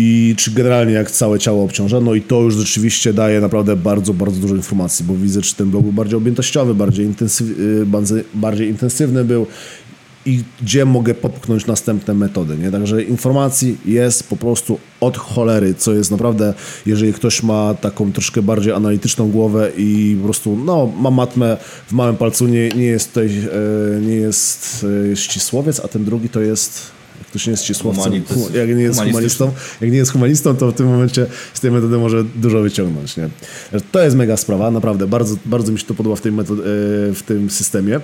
i czy generalnie jak całe ciało obciąża, no i to już rzeczywiście daje naprawdę bardzo, bardzo dużo informacji, bo widzę, czy ten blok był bardziej objętościowy, bardziej, intensyw, y, bardziej, intensywny był i gdzie mogę popchnąć następne metody, nie? Także informacji jest po prostu od cholery, co jest naprawdę, jeżeli ktoś ma taką troszkę bardziej analityczną głowę i po prostu, no, ma matmę w małym palcu, nie, nie jest tutaj, e, nie jest e, ścisłowiec, a ten drugi to jest, ktoś nie jest ścisłowcem, jak nie jest humanistą, jak nie jest humanistą, to w tym momencie z tej metody może dużo wyciągnąć, nie? To jest mega sprawa, naprawdę, bardzo, bardzo mi się to podoba w, tej metod- e, w tym systemie.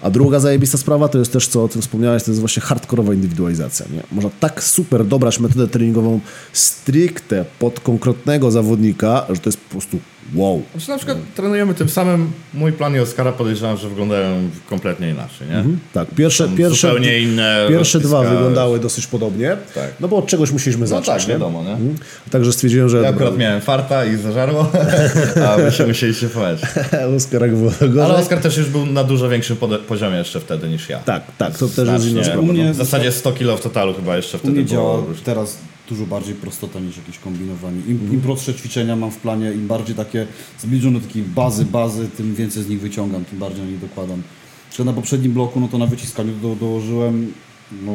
A druga zajebista sprawa to jest też, co o tym wspomniałeś, to jest właśnie hardkorowa indywidualizacja. Nie? Można tak super dobrać metodę treningową stricte pod konkretnego zawodnika, że to jest po prostu wow. Znaczy na przykład trenujemy tym samym, mój plan i Oskara podejrzewam, że wyglądają kompletnie inaczej, nie? Tak, pierwsze, Tam pierwsze, zupełnie inne pierwsze dwa wyglądały dosyć podobnie, Tak. no bo od czegoś musieliśmy No zacząć. tak, nie? wiadomo, nie? Mhm. Także stwierdziłem, że Ja akurat miałem farta i zażarło, a wy się musieliście pomóc. Oskar jak było Ale. Oskar też już był na dużo większym poziomie jeszcze wtedy niż ja. Tak, tak, to też jest inna Znacznie. sprawa. U mnie- W zasadzie 100 kilo w totalu chyba jeszcze wtedy było. działa teraz dużo bardziej prostota niż jakieś kombinowanie. Im, im prostsze ćwiczenia mam w planie, im bardziej takie zbliżone do takiej bazy, bazy, tym więcej z nich wyciągam, tym bardziej na nich dokładam. Czy na poprzednim bloku, no to na wyciskaniu do, dołożyłem, no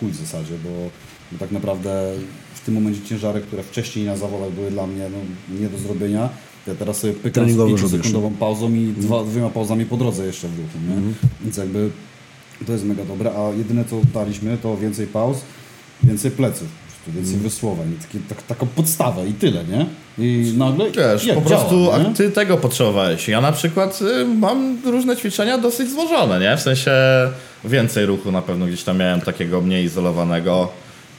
chuj w zasadzie, bo, bo tak naprawdę w tym momencie ciężary, które wcześniej na zawodach były dla mnie no, nie do zrobienia, ja teraz sobie pykam z Treningowo 5 robisz. sekundową pauzą i dwa, dwiema pauzami po drodze jeszcze w ruchu, nie? Więc jakby to jest mega dobre, a jedyne co daliśmy to więcej pauz, więcej pleców, prostu więcej wysłowań, takie, tak, taką podstawę i tyle, nie? I nagle jak po prostu działa, nie? ty tego potrzebowałeś. Ja na przykład y, mam różne ćwiczenia dosyć złożone, nie? W sensie więcej ruchu na pewno gdzieś tam miałem takiego mniej izolowanego.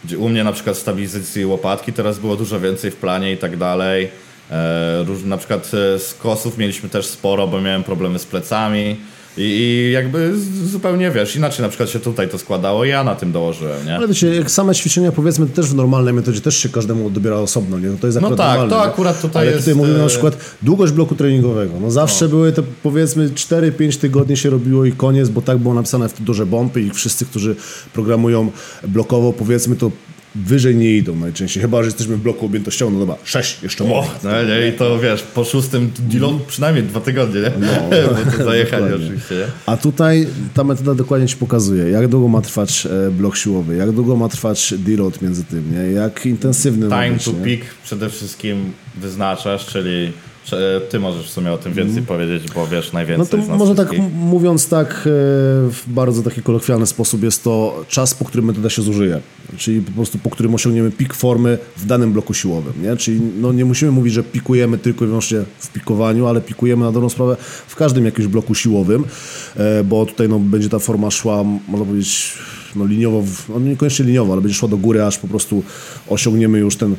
Gdzie u mnie na przykład stabilizacji łopatki teraz było dużo więcej w planie i tak dalej. E, róż, na przykład e, z kosów mieliśmy też sporo, bo miałem problemy z plecami. I, I jakby zupełnie wiesz, inaczej na przykład się tutaj to składało, ja na tym dołożyłem, nie? Ale wiecie, jak same ćwiczenia powiedzmy też w normalnej metodzie też się każdemu dobiera osobno, nie? No to jest No akurat tak, normalne, to akurat tutaj Ale jest, tutaj mówimy na e, przykład długość bloku treningowego. No zawsze były to powiedzmy 4-5 tygodni się robiło i koniec, bo tak było napisane w Tudorze Bomby i wszyscy, którzy programują blokowo powiedzmy to wyżej nie idą najczęściej, chyba, że jesteśmy w bloku objętościowym, no dobra, 6 jeszcze mogę. no nie, i to wiesz, po szóstym dealu przynajmniej dwa tygodnie, nie? No. Bo to zajechali Dokładnie. oczywiście, nie? A tutaj ta metoda dokładnie ci pokazuje, jak długo ma trwać e, blok siłowy, jak długo ma trwać deload między tym, nie? jak intensywny Time być, to nie? peak przede wszystkim wyznaczasz, czyli czy ty możesz w sumie o tym więcej powiedzieć, bo wiesz No najwięcej to z nas może tak wszystkich. m- mówiąc tak e, w bardzo taki kolokwialny sposób jest to czas, po którym metoda się zużyje. Czyli po prostu po którym osiągniemy pik formy w danym bloku siłowym. Nie? Czyli no nie musimy mówić, że pikujemy tylko i wyłącznie w pikowaniu, ale pikujemy na dobrą sprawę w każdym jakimś bloku siłowym, e, bo tutaj no, będzie ta forma szła, można powiedzieć, no liniowo, no niekoniecznie liniowo, ale będzie szła do góry, aż po prostu osiągniemy już ten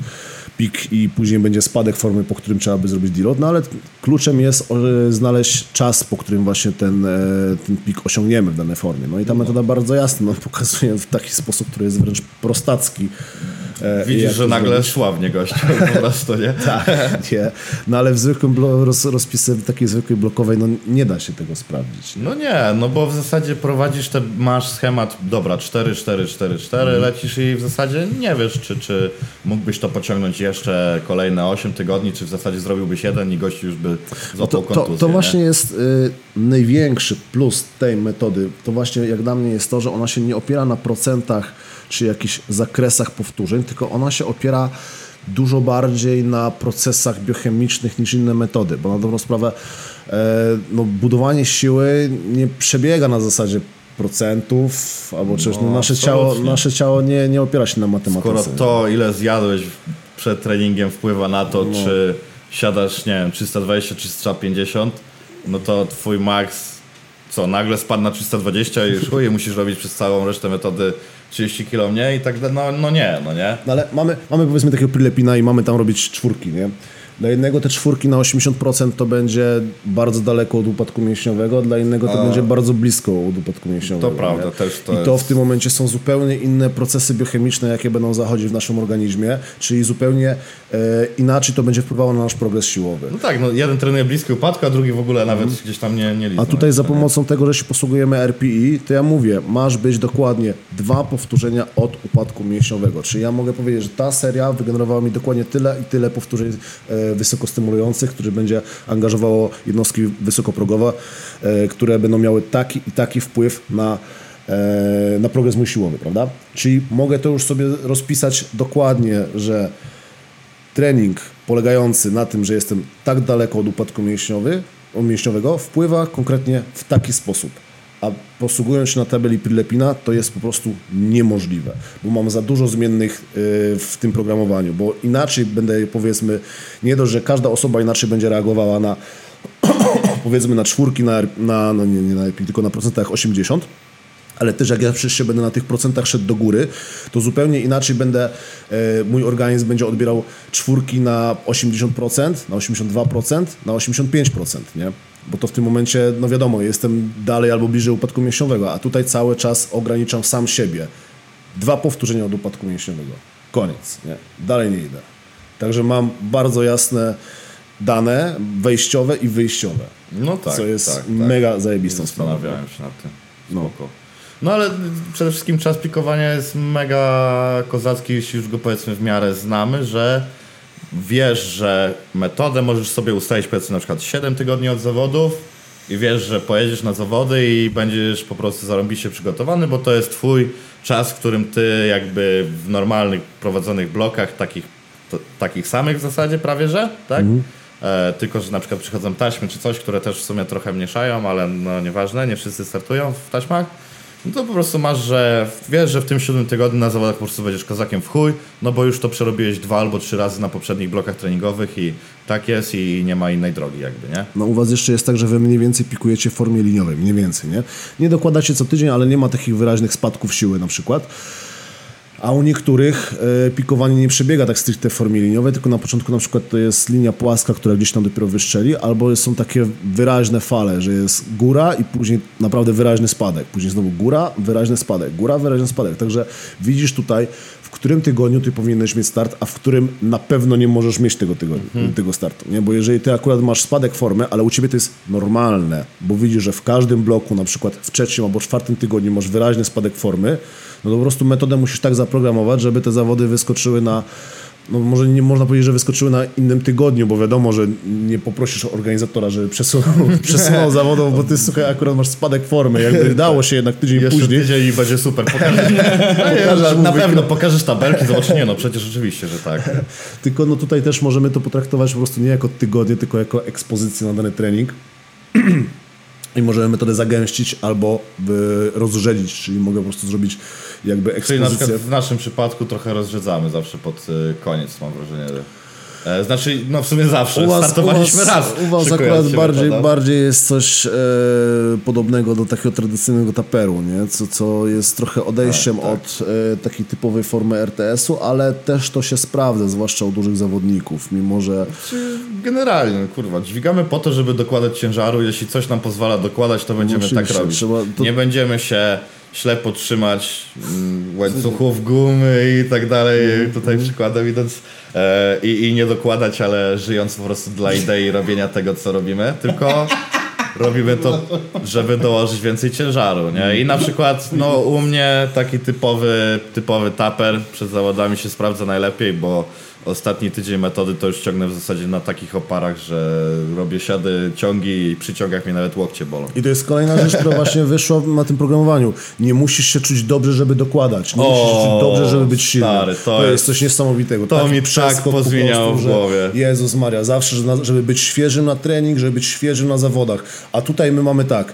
pik i później będzie spadek formy, po którym trzeba by zrobić deload, no ale kluczem jest znaleźć czas, po którym właśnie ten, e, ten pik osiągniemy w danej formie. No i ta metoda bardzo jasno no, pokazuje w taki sposób, który jest wręcz prostacki. E, Widzisz, że to nagle zrobić. szła w nie gościu po prostu, nie? Tak, nie. No ale w zwykłym roz, rozpisy takiej zwykłej blokowej no nie da się tego sprawdzić. No nie, no bo w zasadzie prowadzisz te, masz schemat, dobra, 4, 4, 4, 4, Mhm. lecisz i w zasadzie nie wiesz, czy, czy mógłbyś to pociągnąć jeszcze kolejne 8 tygodni, czy w zasadzie zrobiłbyś jeden i gościu już by No złapał to, to, kontuzję, to nie? właśnie jest y, największy plus tej metody. To właśnie jak dla mnie jest to, że ona się nie opiera na procentach czy jakichś zakresach powtórzeń, tylko ona się opiera dużo bardziej na procesach biochemicznych niż inne metody, bo na dobrą sprawę e, no, budowanie siły nie przebiega na zasadzie procentów albo czegoś. No, No, nasze, ciało, nasze ciało nie, nie opiera się na matematyce. Skoro to, ile zjadłeś przed treningiem wpływa na to, No. czy siadasz, nie wiem, 320 czy 350, no to twój max, co, nagle spadł na 320 i już chuje, musisz robić przez całą resztę metody 30 kg mniej i tak dalej, no, no nie, no nie. No ale mamy, mamy powiedzmy takiego prilepina i mamy tam robić czwórki, nie? Dla jednego te czwórki na 80% to będzie bardzo daleko od upadku mięśniowego, dla innego to będzie bardzo blisko od upadku mięśniowego. To prawda, nie? też to I to jest- w tym momencie są zupełnie inne procesy biochemiczne, jakie będą zachodzić w naszym organizmie, czyli zupełnie e, inaczej to będzie wpływało na nasz progres siłowy. No tak, no jeden trenuje blisko upadku, a drugi w ogóle nawet gdzieś tam nie, nie A liznął tutaj za pomocą tego, że się posługujemy RPI, to ja mówię, masz być dokładnie dwa powtórzenia od upadku mięśniowego. Czyli ja mogę powiedzieć, że ta seria wygenerowała mi dokładnie tyle i tyle powtórzeń e, wysokostymulujących, które będzie angażowało jednostki wysokoprogowe, e, które będą miały taki i taki wpływ na, e, na progres mój siłowy, prawda? Czyli mogę to już sobie rozpisać dokładnie, że trening polegający na tym, że jestem tak daleko od upadku mięśniowy, mięśniowego, wpływa konkretnie w taki sposób. A posługując się na tabeli Prilepina, to jest po prostu niemożliwe, bo mam za dużo zmiennych y, w tym programowaniu, bo inaczej będę, powiedzmy, nie dość, że każda osoba inaczej będzie reagowała na, powiedzmy, na czwórki, na, na no nie, nie na RP, tylko na procentach 80, ale też jak ja przecież się będę na tych procentach szedł do góry, to zupełnie inaczej będę, e, mój organizm będzie odbierał czwórki na 80%, na 82%, na 85%, nie? Bo to w tym momencie, no wiadomo, jestem dalej albo bliżej upadku mięśniowego, a tutaj cały czas ograniczam sam siebie. Dwa powtórzenia od upadku mięśniowego. Koniec, nie? Dalej nie idę. Także mam bardzo jasne dane wejściowe i wyjściowe, No tak, co jest tak, tak. mega zajebistą sprawą. Zastanawiałem się nad tym. No. Spoko. No ale przede wszystkim czas pikowania jest mega kozacki, jeśli już go powiedzmy w miarę znamy, że wiesz, że metodę możesz sobie ustalić powiedzmy na przykład 7 tygodni od zawodów i wiesz, że pojedziesz na zawody i będziesz po prostu zarąbiście przygotowany, bo to jest twój czas, w którym ty jakby w normalnych prowadzonych blokach takich, to, takich samych w zasadzie prawie, że, tak? E, tylko, że na przykład przychodzą taśmy czy coś, które też w sumie trochę mieszają, ale no nieważne, nie wszyscy startują w taśmach. No to po prostu masz, że wiesz, że w tym siódmym tygodniu na zawodach po prostu będziesz kozakiem w chuj, no bo już to przerobiłeś dwa albo trzy razy na poprzednich blokach treningowych i tak jest i nie ma innej drogi jakby, nie? No u was jeszcze jest tak, że wy mniej więcej pikujecie w formie liniowej, mniej więcej, nie? Nie dokładacie co tydzień, ale nie ma takich wyraźnych spadków siły na przykład. A u niektórych e, pikowanie nie przebiega tak stricte w formie liniowej, tylko na początku na przykład to jest linia płaska, która gdzieś tam dopiero wyszczeli, albo są takie wyraźne fale, że jest góra i później naprawdę wyraźny spadek. Później znowu góra, wyraźny spadek, góra, wyraźny spadek. Także widzisz tutaj, w którym tygodniu ty powinieneś mieć start, a w którym na pewno nie możesz mieć tego, tygodnia, tego startu. Nie? Bo jeżeli ty akurat masz spadek formy, ale u ciebie to jest normalne, bo widzisz, że w każdym bloku, na przykład w trzecim albo czwartym tygodniu masz wyraźny spadek formy, no to po prostu metodę musisz tak zaprogramować, żeby te zawody wyskoczyły na no może nie można powiedzieć, że wyskoczyły na innym tygodniu, bo wiadomo, że nie poprosisz organizatora, żeby przesunął, przesunął zawodów, bo ty słuchaj, akurat masz spadek formy. Jakby dało się jednak tydzień Jeszcze później. tydzień i będzie super. Pokażesz, Pokażesz mu na pewno pokażesz tabelki, zobacz, nie no, przecież oczywiście, że tak. Tylko no tutaj też możemy to potraktować po prostu nie jako tygodnie, tylko jako ekspozycję na dany trening. I możemy metodę zagęścić albo y, rozrzedzić, czyli mogę po prostu zrobić jakby Czyli na przykład w naszym przypadku trochę rozrzedzamy zawsze pod y, koniec, mam wrażenie. E, znaczy, no w sumie zawsze. Startowaliśmy u was, raz. U was akurat bardziej, bardziej jest coś e, podobnego do takiego tradycyjnego taperu, nie? Co, co jest trochę odejściem Tak, tak. od e, takiej typowej formy RTS-u, ale też to się sprawdza, zwłaszcza u dużych zawodników, mimo że Czy Generalnie, no kurwa, dźwigamy po to, żeby dokładać ciężaru. Jeśli coś nam pozwala dokładać, to będziemy tak robić. trzeba- to- Nie będziemy się ślepo trzymać mm, łańcuchów gumy i tak dalej, Mhm. tutaj przykładem idąc, e, i, i nie dokładać, ale żyjąc po prostu dla idei robienia tego, co robimy, tylko robimy to, żeby dołożyć więcej ciężaru, nie? I na przykład, no u mnie taki typowy, typowy taper przed zawodami się sprawdza najlepiej, bo ostatni tydzień metody to już ciągnę w zasadzie na takich oparach, że robię siady, ciągi i przy ciągach mnie nawet łokcie bolą. I to jest kolejna rzecz, która właśnie wyszła na tym programowaniu. Nie musisz się czuć dobrze, żeby dokładać. Nie O, musisz się czuć dobrze, żeby być silny. stary, to jest, jest- coś niesamowitego. to Taki mi tak przeskok po pozmieniało prostu, w że głowie. Jezus Maria, zawsze, żeby być świeżym na trening, żeby być świeżym na zawodach. A tutaj my mamy tak,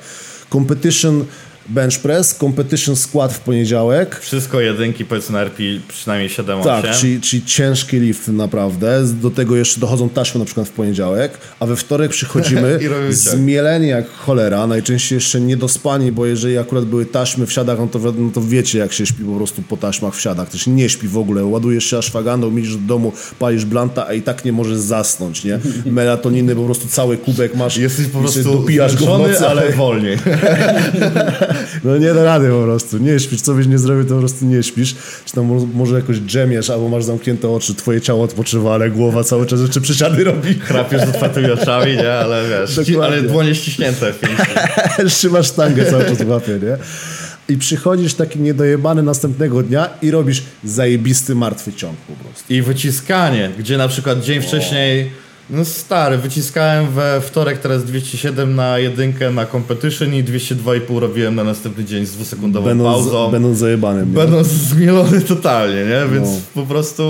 competition bench press, competition skład w poniedziałek, Wszystko jedynki, powiedzmy na RP przynajmniej 7-8. tak, czyli, czyli ciężki lift naprawdę. Do tego jeszcze dochodzą taśmy na przykład w poniedziałek, a we wtorek przychodzimy zmieleni jak cholera, najczęściej jeszcze niedospani, bo jeżeli akurat były taśmy w siadach, no to, no to wiecie jak się śpi po prostu po taśmach w siadach. Się nie śpi w ogóle, ładujesz się ashwagandą, idziesz do domu, palisz blanta, a i tak nie możesz zasnąć, nie? Melatoniny po prostu cały kubek masz. Jesteś po prostu dopijasz go w nocy, ale wolniej. no nie da rady po prostu, nie śpisz, co byś nie zrobił, to po prostu nie śpisz. Czy tam mo- może jakoś drzemiesz, albo masz zamknięte oczy, twoje ciało odpoczywa, ale głowa cały czas jeszcze przysiady robi. Chrapiesz z otwartymi oczami, nie? Ale wiesz, Dokładnie. ale dłonie ściśnięte. Trzymasz sztangę cały czas w łapie, nie? I przychodzisz taki niedojebany następnego dnia i robisz zajebisty martwy ciąg po prostu. I wyciskanie, gdzie na przykład dzień wcześniej, no stary, wyciskałem we wtorek teraz 207 na jedynkę na competition i 202,5 robiłem na następny dzień z dwusekundową Będąc, pauzą. będąc zajebanym. nie? Będąc zmielony totalnie, nie? Więc No. po prostu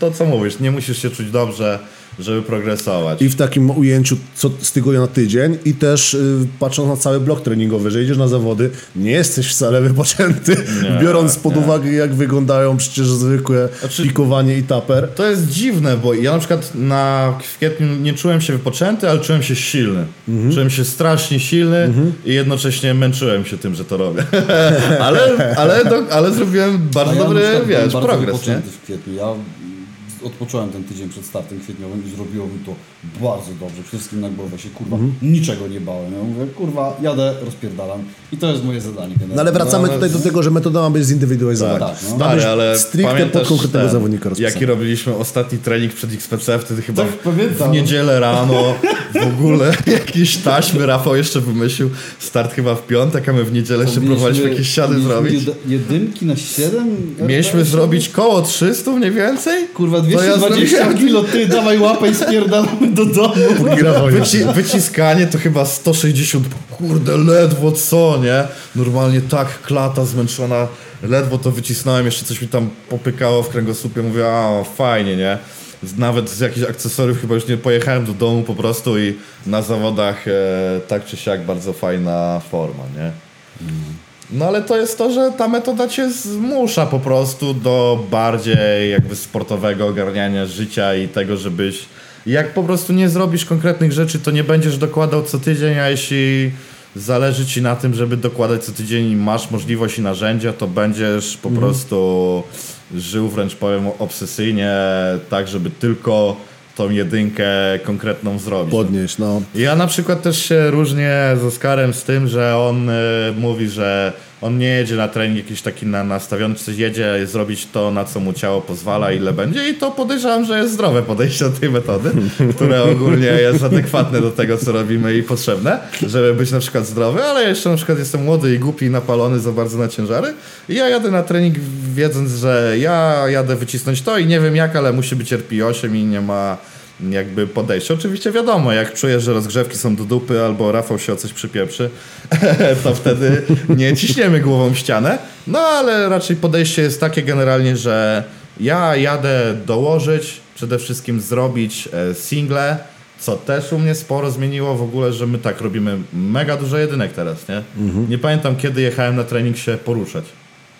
to co mówisz, nie musisz się czuć dobrze, żeby progresować. I w takim ujęciu co, z tygodnia na tydzień i też y, patrząc na cały blok treningowy, że idziesz na zawody, nie jesteś wcale wypoczęty, Nie, biorąc pod nie. uwagę jak wyglądają przecież zwykłe Znaczy- pikowanie i taper. To jest dziwne, bo ja na przykład na, w kwietniu nie czułem się wypoczęty, ale czułem się silny. Mhm. Czułem się strasznie silny i jednocześnie męczyłem się tym, że to robię. ale, ale, do, ale zrobiłem bardzo ja dobry, wiesz, bardzo progres, nie? wypoczęty w kwietniu. Ja odpocząłem ten tydzień przed startem kwietniowym i zrobiło mi to bardzo dobrze. Przede wszystkim na głowę się, kurwa, Mhm. niczego nie bałem. Ja mówię, kurwa, jadę, rozpierdalam. I to jest moje zadanie. No ale wracamy No, tutaj do tego, że metoda ma być zindywidualizowana. Tak, no. Stary, ale stricte pod konkretnego ten, zawodnika rozpisana. Jaki robiliśmy ostatni trening przed XPC, wtedy chyba Tak, w, pamiętam. w niedzielę rano w ogóle jakieś taśmy Rafał jeszcze wymyślił. Start chyba w piątek, a my w niedzielę jeszcze próbowaliśmy jakieś siady zrobić. jed- Jedynki na 7? Mieliśmy zrobić koło 300 mniej więcej? Kurwa, ja 220 zrobiłem- kilo, ty dawaj łapę i spierdalamy do domu. Wyci wyciskanie to chyba 160, kurde, ledwo co, nie? Normalnie tak klata zmęczona, ledwo to wycisnąłem, jeszcze coś mi tam popykało w kręgosłupie, mówię, a fajnie, nie? Z- Nawet z jakichś akcesoriów chyba już nie pojechałem do domu po prostu i na zawodach e, tak czy siak bardzo fajna forma, nie? No ale to jest to, że ta metoda cię zmusza po prostu do bardziej jakby sportowego ogarniania życia i tego, żebyś jak po prostu nie zrobisz konkretnych rzeczy, to nie będziesz dokładał co tydzień, a jeśli zależy ci na tym, żeby dokładać co tydzień, masz możliwość i narzędzia, to będziesz po prostu żył wręcz powiem obsesyjnie, tak żeby tylko tą jedynkę konkretną zrobić. Podnieść, no. Ja na przykład też się różnię z Oskarem z tym, że on y, mówi, że on nie jedzie na trening jakiś taki na, nastawiony, czy coś jedzie zrobić to, na co mu ciało pozwala, ile będzie. I to podejrzewam, że jest zdrowe podejście do tej metody, które ogólnie jest adekwatne do tego, co robimy i potrzebne, żeby być na przykład zdrowy, ale jeszcze na przykład jestem młody i głupi i napalony za bardzo na ciężary. I ja jadę na trening wiedząc, że ja jadę wycisnąć to i nie wiem jak, ale musi być RP8 i nie ma jakby podejście. Oczywiście wiadomo, jak czuję, że rozgrzewki są do dupy albo Rafał się o coś przypieprzy, to wtedy nie ciśniemy głową w ścianę. No ale raczej podejście jest takie generalnie, że ja jadę dołożyć, przede wszystkim zrobić e, single, co też u mnie sporo zmieniło w ogóle, że my tak robimy mega dużo jedynek teraz, nie? Nie pamiętam kiedy jechałem na trening się poruszać.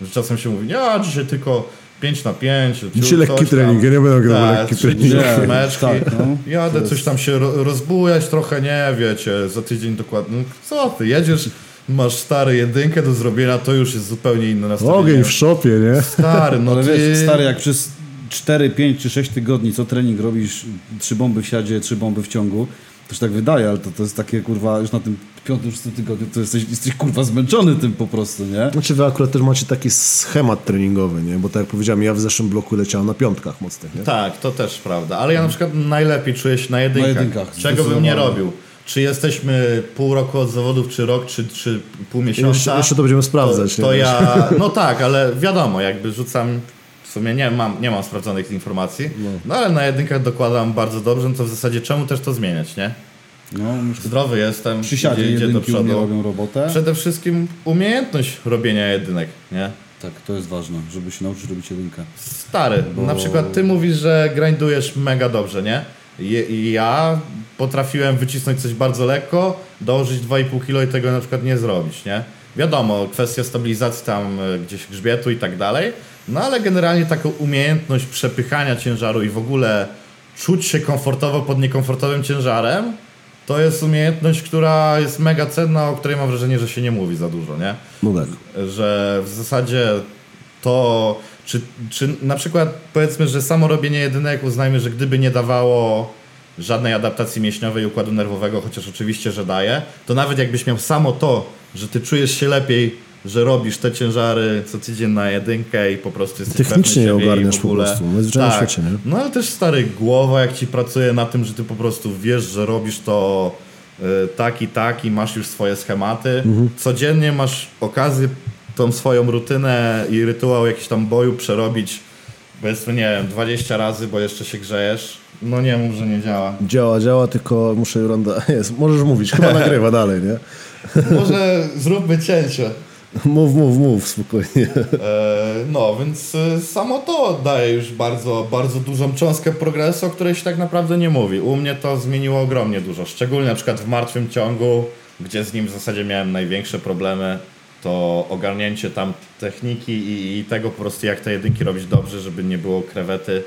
Że czasem się mówi, nie, dzisiaj tylko 5 na 5. Dzisiaj lekki trening, ja nie będę grał tak, lekki trzy trening. trzy meczki. tak, no. Jadę coś tam się ro- rozbujać trochę, nie wiecie, za tydzień dokładnie. No, co ty, jedziesz, masz stary jedynkę do zrobienia, to już jest zupełnie inne nastawienie. Ogień w szopie, nie? Stary, no Ale ty... wiesz, stary, jak przez 4, 5 czy 6 tygodni co trening robisz, trzy bomby w siadzie, trzy bomby w ciągu, to się tak wydaje, ale to, to jest takie kurwa, już na tym piątym, szóstym tygodniu to jesteś, jesteś kurwa zmęczony tym po prostu, nie? Znaczy wy akurat też macie taki schemat treningowy, nie? Bo tak jak powiedziałem, ja w zeszłym bloku leciałem na piątkach mocnych, nie? Tak, to też prawda, ale ja na przykład najlepiej czuję się na jedynkach. Na jedynkach, Czego bym nie robił. Czy jesteśmy pół roku od zawodów, czy rok, czy, czy pół miesiąca. Jeszcze, jeszcze to będziemy sprawdzać, to, to nie? ja, no tak, ale wiadomo, jakby rzucam, sumie nie mam, nie mam sprawdzonych informacji, no. ale na jedynkach dokładam bardzo dobrze, no to w zasadzie czemu też to zmieniać, nie? No, Zdrowy jestem, przy siadzie idzie, idzie do przodu. robią robotę. Przede wszystkim umiejętność robienia jedynek, nie? Tak, to jest ważne, żeby się nauczyć robić jedynkę. Stary, na przykład ty mówisz, że grindujesz mega dobrze, nie? Je, ja potrafiłem wycisnąć coś bardzo lekko, dołożyć 2,5 kg i tego na przykład nie zrobić, nie? Wiadomo, kwestia stabilizacji tam e, gdzieś grzbietu i tak dalej, no ale generalnie taką umiejętność przepychania ciężaru i w ogóle czuć się komfortowo pod niekomfortowym ciężarem, to jest umiejętność, która jest mega cenna, o której mam wrażenie, że się nie mówi za dużo, nie? No tak. że w zasadzie to, czy, czy na przykład powiedzmy, że samo robienie jedynek uznajmy, że gdyby nie dawało żadnej adaptacji mięśniowej układu nerwowego, chociaż oczywiście, że daje, to nawet jakbyś miał samo to, że ty czujesz się lepiej, że robisz te ciężary co tydzień na jedynkę i po prostu jesteś Technicznie je ogarniasz po prostu, tak. świecie, nie? No ale też stary, głowa jak ci pracuje na tym, że ty po prostu wiesz, że robisz to y, tak i tak i masz już swoje schematy. Mhm. Codziennie masz okazję tą swoją rutynę i rytuał jakiś tam boju przerobić powiedzmy, nie wiem, 20 razy, bo jeszcze się grzejesz. No nie mów, że nie działa. Działa, działa, tylko muszę ronda. Jest, możesz mówić, chyba nagrywa dalej, nie? Może zróbmy cięcie. Mów, mów, mów, spokojnie. E, no, więc e, samo to daje już bardzo, bardzo dużą cząstkę progresu, o której się tak naprawdę nie mówi. U mnie to zmieniło ogromnie dużo, szczególnie na przykład w martwym ciągu, gdzie z nim w zasadzie miałem największe problemy, to ogarnięcie tam techniki i, i tego po prostu jak te jedynki robić dobrze, żeby nie było krewety,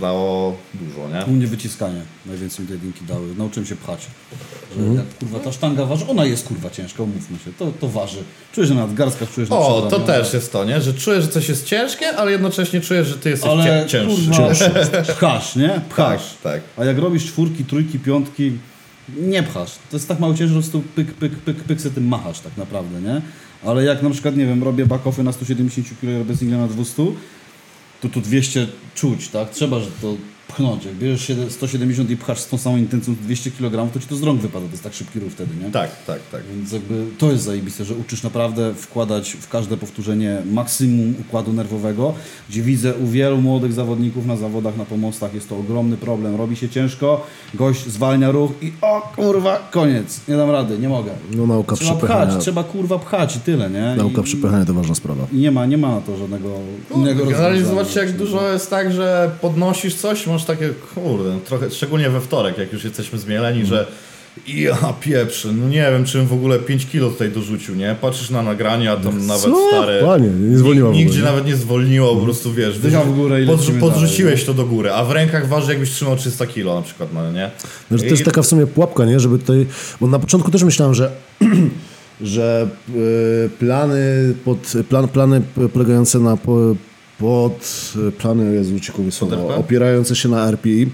dało dużo, nie? U mnie wyciskanie najwięcej mi te jedynki dały. Nauczyłem się pchać. Że jak kurwa ta sztanga waży, ona jest kurwa ciężka, umówmy się. To, to waży. Czujesz, że na nadgarstkach czujesz na O, to też jest to, nie? Że czujesz, że coś jest ciężkie, ale jednocześnie czujesz, że ty jesteś Ale cięższy. kurwa, pchasz, nie? Pchasz. Tak, tak. A jak robisz czwórki, trójki, piątki, nie pchasz. To jest tak mały ciężar, że po prostu pyk, pyk, pyk, pyk, se tym machasz tak naprawdę, nie? Ale jak na przykład, nie wiem, robię back-offy na 170 kg robię single na 200, to tu 200 czuć, tak? Trzeba, że to pchnąć. Jak bierzesz siedem- 170 i pchasz z tą samą intencją 200 kg, to ci to z rąk wypada. To jest tak szybki ruch wtedy, nie? Tak, tak, tak. Więc jakby to jest zajebiste, że uczysz naprawdę wkładać w każde powtórzenie maksimum układu nerwowego, gdzie widzę u wielu młodych zawodników na zawodach, na pomostach jest to ogromny problem. Robi się ciężko, gość zwalnia ruch i o kurwa, koniec, nie dam rady, nie mogę. No nauka Trzeba przepychania. pchać, trzeba kurwa pchać i tyle, nie? Nauka I, przepychania to ważna sprawa. i nie ma, nie ma na to żadnego innego No, Generalnie rozwiązania. zobaczcie, jak dużo jest tak, że podnosisz coś, masz takie, kurde, trochę, szczególnie we wtorek, jak już jesteśmy zmieleni, że I ja pieprzę, no nie wiem, czym w ogóle 5 kilo tutaj dorzucił, nie? Patrzysz na nagranie, a tam nawet Co? stare... Panie, nie zwolniło Nigdzie nie? nawet nie zwolniło, po prostu wiesz, Dycha w górę i podrzu- podrzuciłeś to do góry, a w rękach waży jakbyś trzymał 300 kilo na przykład, no nie? No, że to jest I- taka w sumie pułapka, nie? Żeby tutaj... Bo na początku też myślałem, że że e, plany pod, plan, plany polegające na po, pod e, plany, Jezu, słowo, RP? opierające się na RPI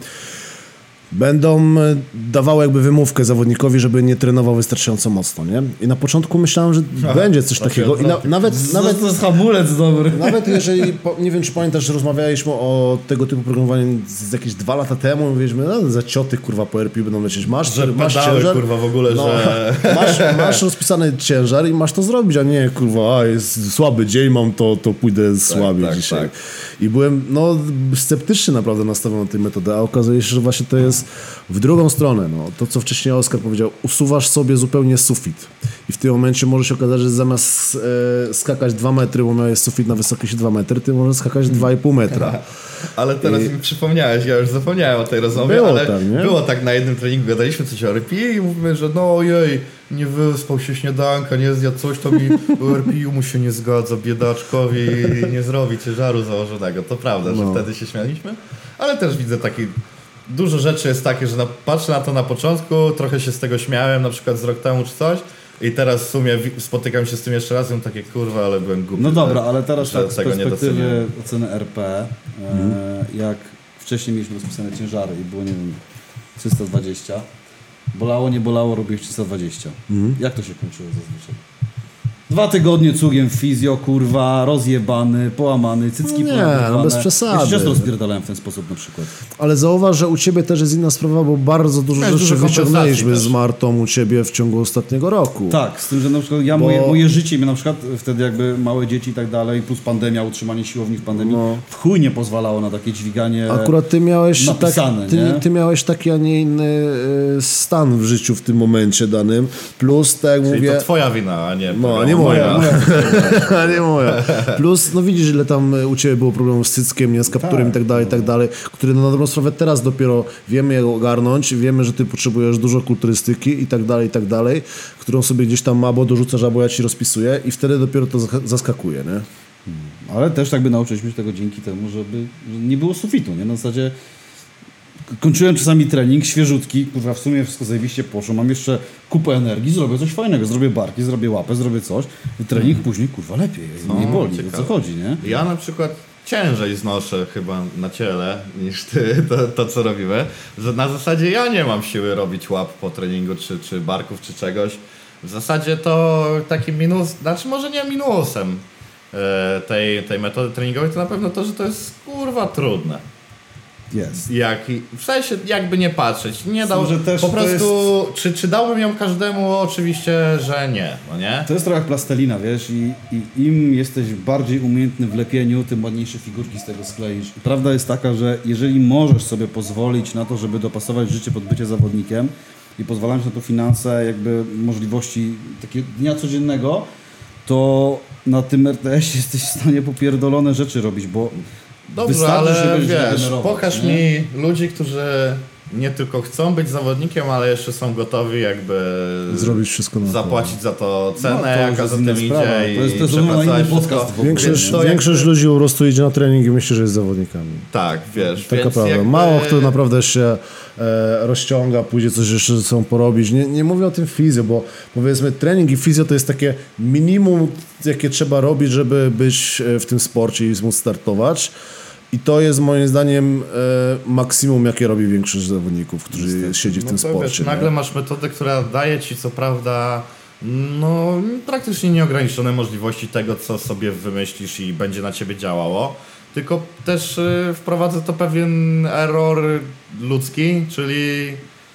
będą e, dawały jakby wymówkę zawodnikowi, żeby nie trenował wystarczająco mocno, nie? I na początku myślałem, że będzie coś takie takiego i na, nawet, nawet to jest hamulec dobry. nawet jeżeli, nie wiem czy pamiętasz, rozmawialiśmy o tego typu programowaniu z, z jakieś dwa lata temu, mówiliśmy, no za cioty kurwa po RP będą lecieć, masz, Że masz pedały, ciężar, kurwa, w ogóle, że- masz, masz rozpisany ciężar i masz to zrobić, a nie kurwa, a jest słaby dzień mam, to, to pójdę słabiej tak, dzisiaj. tak. I byłem no, sceptycznie naprawdę nastawiony na tej metody, a okazuje się, że właśnie to jest w drugą stronę. No. To, co wcześniej Oskar powiedział, usuwasz sobie zupełnie sufit. I w tym momencie może się okazać, że zamiast e, skakać 2 metry, bo miałeś sufit na wysokości 2 metry, ty możesz skakać 2,5 metra. Ale teraz I- mi przypomniałeś, ja już zapomniałem o tej rozmowie, Było ale tam, było tak na jednym treningu, gadaliśmy coś o RP i mówimy, że no ojej, nie wyspał się śniadanka, nie zjadł coś, to mi o RP mu się nie zgadza, biedaczkowi nie zrobi ciężaru założonego. To prawda, że No. wtedy się śmialiśmy, ale też widzę taki Dużo rzeczy jest takie, że na, patrzę na to na początku, trochę się z tego śmiałem, na przykład z rok temu czy coś, i teraz w sumie spotykam się z tym jeszcze raz i mam takie kurwa, ale byłem głupi. No że- dobra, ale teraz tak z perspektywy oceny RP, e, jak wcześniej mieliśmy rozpisane ciężary i było, nie wiem, 320, bolało, nie bolało, robiłeś 320. Jak to się kończyło zazwyczaj? Dwa tygodnie cugiem w fizjo, kurwa, rozjebany, połamany, cycki No nie, no bez przesady. Się często rozpierdalałem w ten sposób na przykład. Ale zauważ, że u ciebie też jest inna sprawa, bo bardzo dużo Miałeś rzeczy dużo wyciągnęliśmy kompensacji z Martą u ciebie w ciągu ostatniego roku. Tak, z tym, że na przykład ja, Bo- moje, moje życie, mnie na przykład wtedy jakby małe dzieci i tak dalej, plus pandemia, utrzymanie siłowni w pandemii, No. w chuj nie pozwalało na takie dźwiganie. Akurat ty miałeś, tak, napisane, ty, nie? ty miałeś taki, a nie inny e, stan w życiu w tym momencie danym. Plus, tak jak Czyli mówię... to twoja wina, a nie No, programu. nie moja. moja. Nie moja. Plus, no widzisz, ile tam e, u Ciebie było problemów z cyckiem, nie, z kapturem i tak dalej, i tak dalej, który no, na dobrą sprawę teraz dopiero wiemy jak ogarnąć, wiemy, że Ty potrzebujesz dużo kulturystyki i tak dalej, i tak dalej, którą sobie gdzieś tam albo dorzucasz, albo ja Ci rozpisuję i wtedy dopiero to zaskakuje, nie? Ale też tak by nauczyliśmy się tego dzięki temu, żeby że nie było sufitu, nie? Na zasadzie kończyłem czasami trening, świeżutki, kurwa w sumie wszystko zajebiście poszło, mam jeszcze kupę energii, zrobię coś fajnego, zrobię barki, zrobię łapę, zrobię coś trening później, kurwa, lepiej, No, nie boli, o ciekawe. co chodzi, nie? Ja na przykład ciężej znoszę chyba na ciele niż ty, to, to co robimy, że na zasadzie ja nie mam siły robić łap po treningu, czy, czy barków, czy czegoś. W zasadzie to taki minus, znaczy może nie minusem e, tej, tej metody treningowej, to na pewno to, że to jest kurwa trudne. Jest. Jak, w sensie jakby nie patrzeć, nie dał, że też po prostu, czy, czy dałbym ją każdemu? Oczywiście, że nie, no nie? To jest trochę jak plastelina, wiesz, i, i im jesteś bardziej umiejętny w lepieniu, tym ładniejsze figurki z tego skleisz. Prawda jest taka, że jeżeli możesz sobie pozwolić na to, żeby dopasować życie pod bycie zawodnikiem i pozwalając na to finanse, jakby możliwości takiego dnia codziennego, to na tym RTS jesteś w stanie popierdolone rzeczy robić, bo Dobrze, wystarczy ale wiesz, pokaż mi ludzi, którzy nie tylko chcą być zawodnikiem, ale jeszcze są gotowi jakby Zrobić wszystko na to. zapłacić za to cenę, No, to jaka jest za tym sprawa. idzie To jest- i to jest zupełnie przepracować inny podcast. Większość, to większość jakby- ludzi po prostu idzie na trening i myśli, że jest zawodnikami. Tak, wiesz, Taka prawda. jakby... Mało kto naprawdę się e, rozciąga, pójdzie coś jeszcze ze sobą porobić. Nie, nie mówię o tym fizjo, bo powiedzmy trening i fizjo to jest takie minimum, jakie trzeba robić, żeby być e, w tym sporcie i móc startować. I to jest moim zdaniem e, maksimum, jakie robi większość zawodników, którzy siedzi w tym no to sporcie. Wiesz, nagle masz metodę, która daje ci co prawda no, praktycznie nieograniczone możliwości tego, co sobie wymyślisz i będzie na ciebie działało. Tylko też y, wprowadza to pewien error ludzki, czyli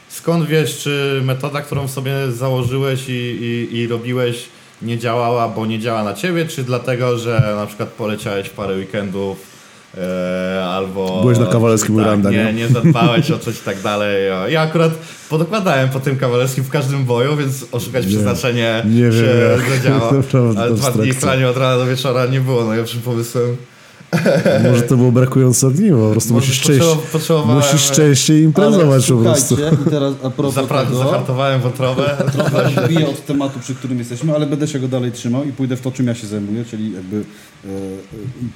skąd wiesz, czy metoda, którą sobie założyłeś i, i, i robiłeś nie działała, bo nie działa na ciebie, czy dlatego, że na przykład poleciałeś parę weekendów e, albo... Byłeś na kawalerskim tak, Miranda, nie? nie? nie zadbałeś o coś i tak dalej. Ja akurat podokładałem po tym kawalerskim w każdym boju, więc oszukać przeznaczenie nie wiem się zadziałało. Naprawdę Ale dwa dni od rana do wieczora nie było najlepszym pomysłem. Może to było brakujące ogniwo, po prostu Może musisz, częściej, potrzeba- potrzebowałem- musisz częściej imprezować po prostu. i teraz a propos Zapra- tego, zahartowałem wątrobę. trochę odbiję od tematu, przy którym jesteśmy, ale będę się go dalej trzymał i pójdę w to, czym ja się zajmuję, czyli jakby e, e,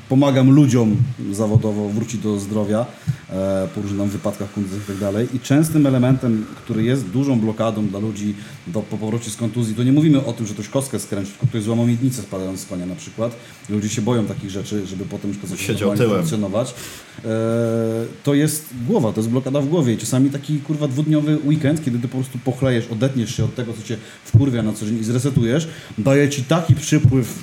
pomagam ludziom zawodowo wrócić do zdrowia e, po różnych wypadkach kontuzji i tak dalej. I częstym elementem, który jest dużą blokadą dla ludzi do, po powrocie z kontuzji, to nie mówimy o tym, że ktoś kostkę skręci, tylko ktoś złamał miednicę spadając z konia na przykład. Ludzie się boją takich rzeczy, żeby potem Siedział tyłem. funkcjonować. E, to jest głowa, to jest blokada w głowie. I czasami taki kurwa dwudniowy weekend, kiedy ty po prostu pochlejesz, odetniesz się od tego, co cię wkurwia na co dzień i zresetujesz, daje ci taki przypływ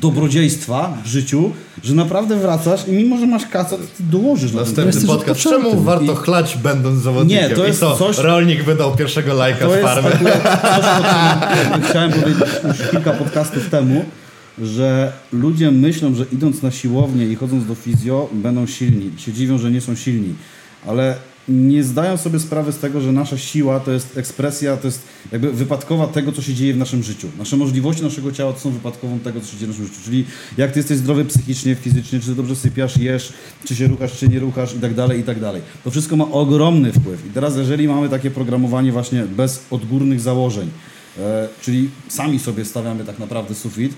dobrodziejstwa w życiu, że naprawdę wracasz i mimo, że masz kaca, to ty dołożysz na ten Następny Jesteś podcast. Czemu warto I- chlać będąc zawodnikiem? Nie, to jest I co, coś- rolnik wydał pierwszego lajka To z jest farmy. akurat coś, o czym jakby chciałem powiedzieć już kilka podcastów temu, że ludzie myślą, że idąc na siłownię i chodząc do fizjo będą silni. Się dziwią, że nie są silni. Ale nie zdają sobie sprawy z tego, że nasza siła to jest ekspresja, to jest jakby wypadkowa tego, co się dzieje w naszym życiu. Nasze możliwości naszego ciała to są wypadkową tego, co się dzieje w naszym życiu. Czyli jak ty jesteś zdrowy psychicznie, fizycznie, czy ty dobrze sypiasz, jesz, czy się ruchasz, czy nie ruchasz i tak dalej, i tak dalej. To wszystko ma ogromny wpływ. I teraz jeżeli mamy takie programowanie właśnie bez odgórnych założeń, e, czyli sami sobie stawiamy tak naprawdę sufit,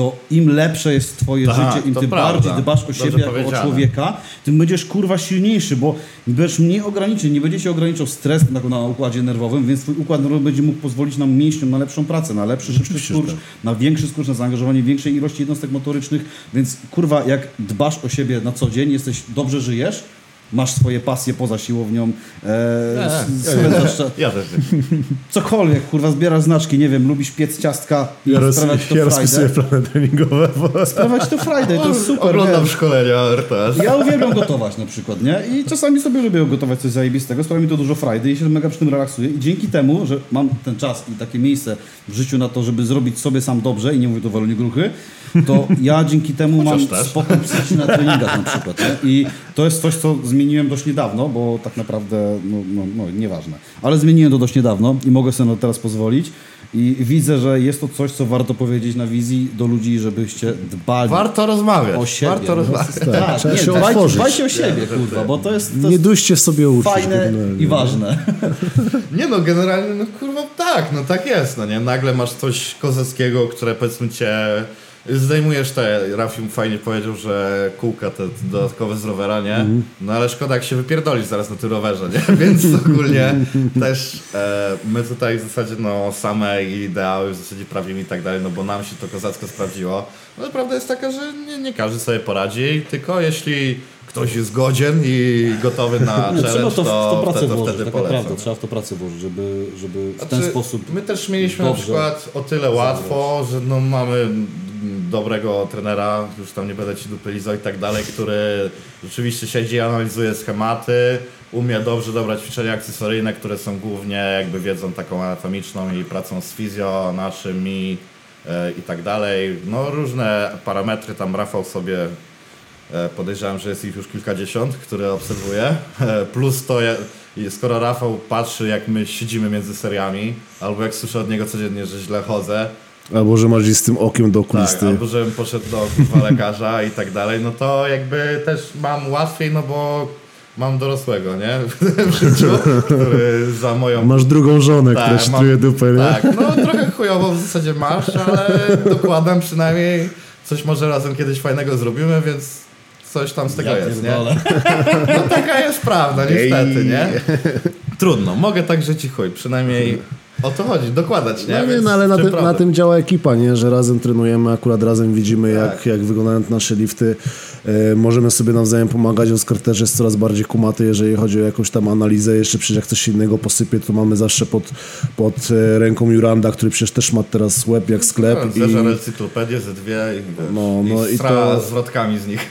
to im lepsze jest twoje Tak, życie, im ty prawda. bardziej dbasz o Dobrze siebie jako o człowieka, tym będziesz kurwa silniejszy, bo będziesz mniej ograniczeń, nie będzie się ograniczał stres na, na układzie nerwowym, więc twój układ nerwowy będzie mógł pozwolić nam mięśniom na lepszą pracę, na lepszy, szybszy skurcz, tak. na większy skurcz, na zaangażowanie większej ilości jednostek motorycznych, więc kurwa, jak dbasz o siebie na co dzień, jesteś, dobrze żyjesz, masz swoje pasje poza siłownią, e, spędzasz Ja też cokolwiek, kurwa, zbierasz znaczki, nie wiem, lubisz piec ciastka i Ja, roz, sprawiać to ja rozpisuję Friday. plany treningowe. Bo... Sprawiać to Friday, to jest super, Oglądam wiesz. szkolenia RTS. Ja uwielbiam gotować na przykład, nie? I czasami sobie lubię gotować coś zajebistego, sprawia mi to dużo frajdy i się mega przy tym relaksuję. I dzięki temu, że mam ten czas i takie miejsce w życiu na to, żeby zrobić sobie sam dobrze i nie mówię to walenie gruchy, to ja dzięki temu mam Chociaż też. spokój psychiczny na treningach na przykład, nie? I to jest coś, co zmieniłem dość niedawno, bo tak naprawdę, no, no, no nieważne. Ale zmieniłem to dość niedawno i mogę sobie na to teraz pozwolić. I widzę, że jest to coś, co warto powiedzieć na wizji do ludzi, żebyście dbali Warto rozmawiać. o siebie. Warto rozmawiać. Tak, Trzeba nie, się dbajcie, otworzyć. dbajcie o siebie, kurwa, bo to jest, to Nie duście sobie uczyć. fajne generalnie. i ważne. Nie no, generalnie, no kurwa tak, no tak jest, no nie? Nagle masz coś kozackiego, które powiedzmy cię... Zdejmujesz te, Rafium fajnie powiedział, że kółka te dodatkowe z rowera, nie? No ale szkoda jak się wypierdolisz zaraz na tym rowerze, nie? Więc ogólnie też e, my tutaj w zasadzie no same ideały w zasadzie prawimy i tak dalej, no bo nam się to kozacko sprawdziło. No prawda jest taka, że nie, nie każdy sobie poradzi, tylko jeśli ktoś jest godzien i gotowy na challenge, Trzeba to, w to pracę wtedy, to włożyć, wtedy tak naprawdę, trzeba w to pracę włożyć, żeby, żeby w ten Znaczy, sposób... My też mieliśmy na przykład o tyle łatwo, że no mamy dobrego trenera, już tam nie będę ci dupy i tak dalej, który rzeczywiście siedzi analizuje schematy, umie dobrze dobrać ćwiczenia akcesoryjne, które są głównie jakby wiedzą taką anatomiczną i pracą z fizjo, naszymi e, i tak dalej. No różne parametry tam Rafał sobie E, Podejrzewam, że jest ich już kilkadziesiąt, które obserwuję. E, Plus to, i skoro Rafał patrzy, jak my siedzimy między seriami, albo jak słyszę od niego codziennie, że źle chodzę, Albo że masz z tym okiem do tak, okulisty. albo żebym poszedł do kurwa, lekarza i tak dalej, no to jakby też mam łatwiej, no bo mam dorosłego, nie? W życiu, który za moją Masz drugą żonę, Tak, która sztruje dupę, nie? Tak, no trochę chujowo w zasadzie masz, ale dokładam przynajmniej coś może razem kiedyś fajnego zrobimy, więc coś tam z tego Ja jest, nie? pierdolę. No taka jest prawda, niestety, nie? Trudno, mogę tak żyć i chuj, przynajmniej o to chodzi, dokładać, nie? No, nie, no ale na, tym, na tym działa ekipa, nie? że razem trenujemy, akurat razem widzimy, jak, Tak. jak wyglądają nasze lifty. E, możemy sobie nawzajem pomagać. Oskar też jest coraz bardziej kumaty, jeżeli chodzi o jakąś tam analizę. Jeszcze przecież jak coś innego posypie, to mamy zawsze pod, pod e, ręką Juranda, który przecież też ma teraz łeb jak sklep. No, i, encyklopedię ze dwie i, No, no i, i stra to- zwrotkami z nich.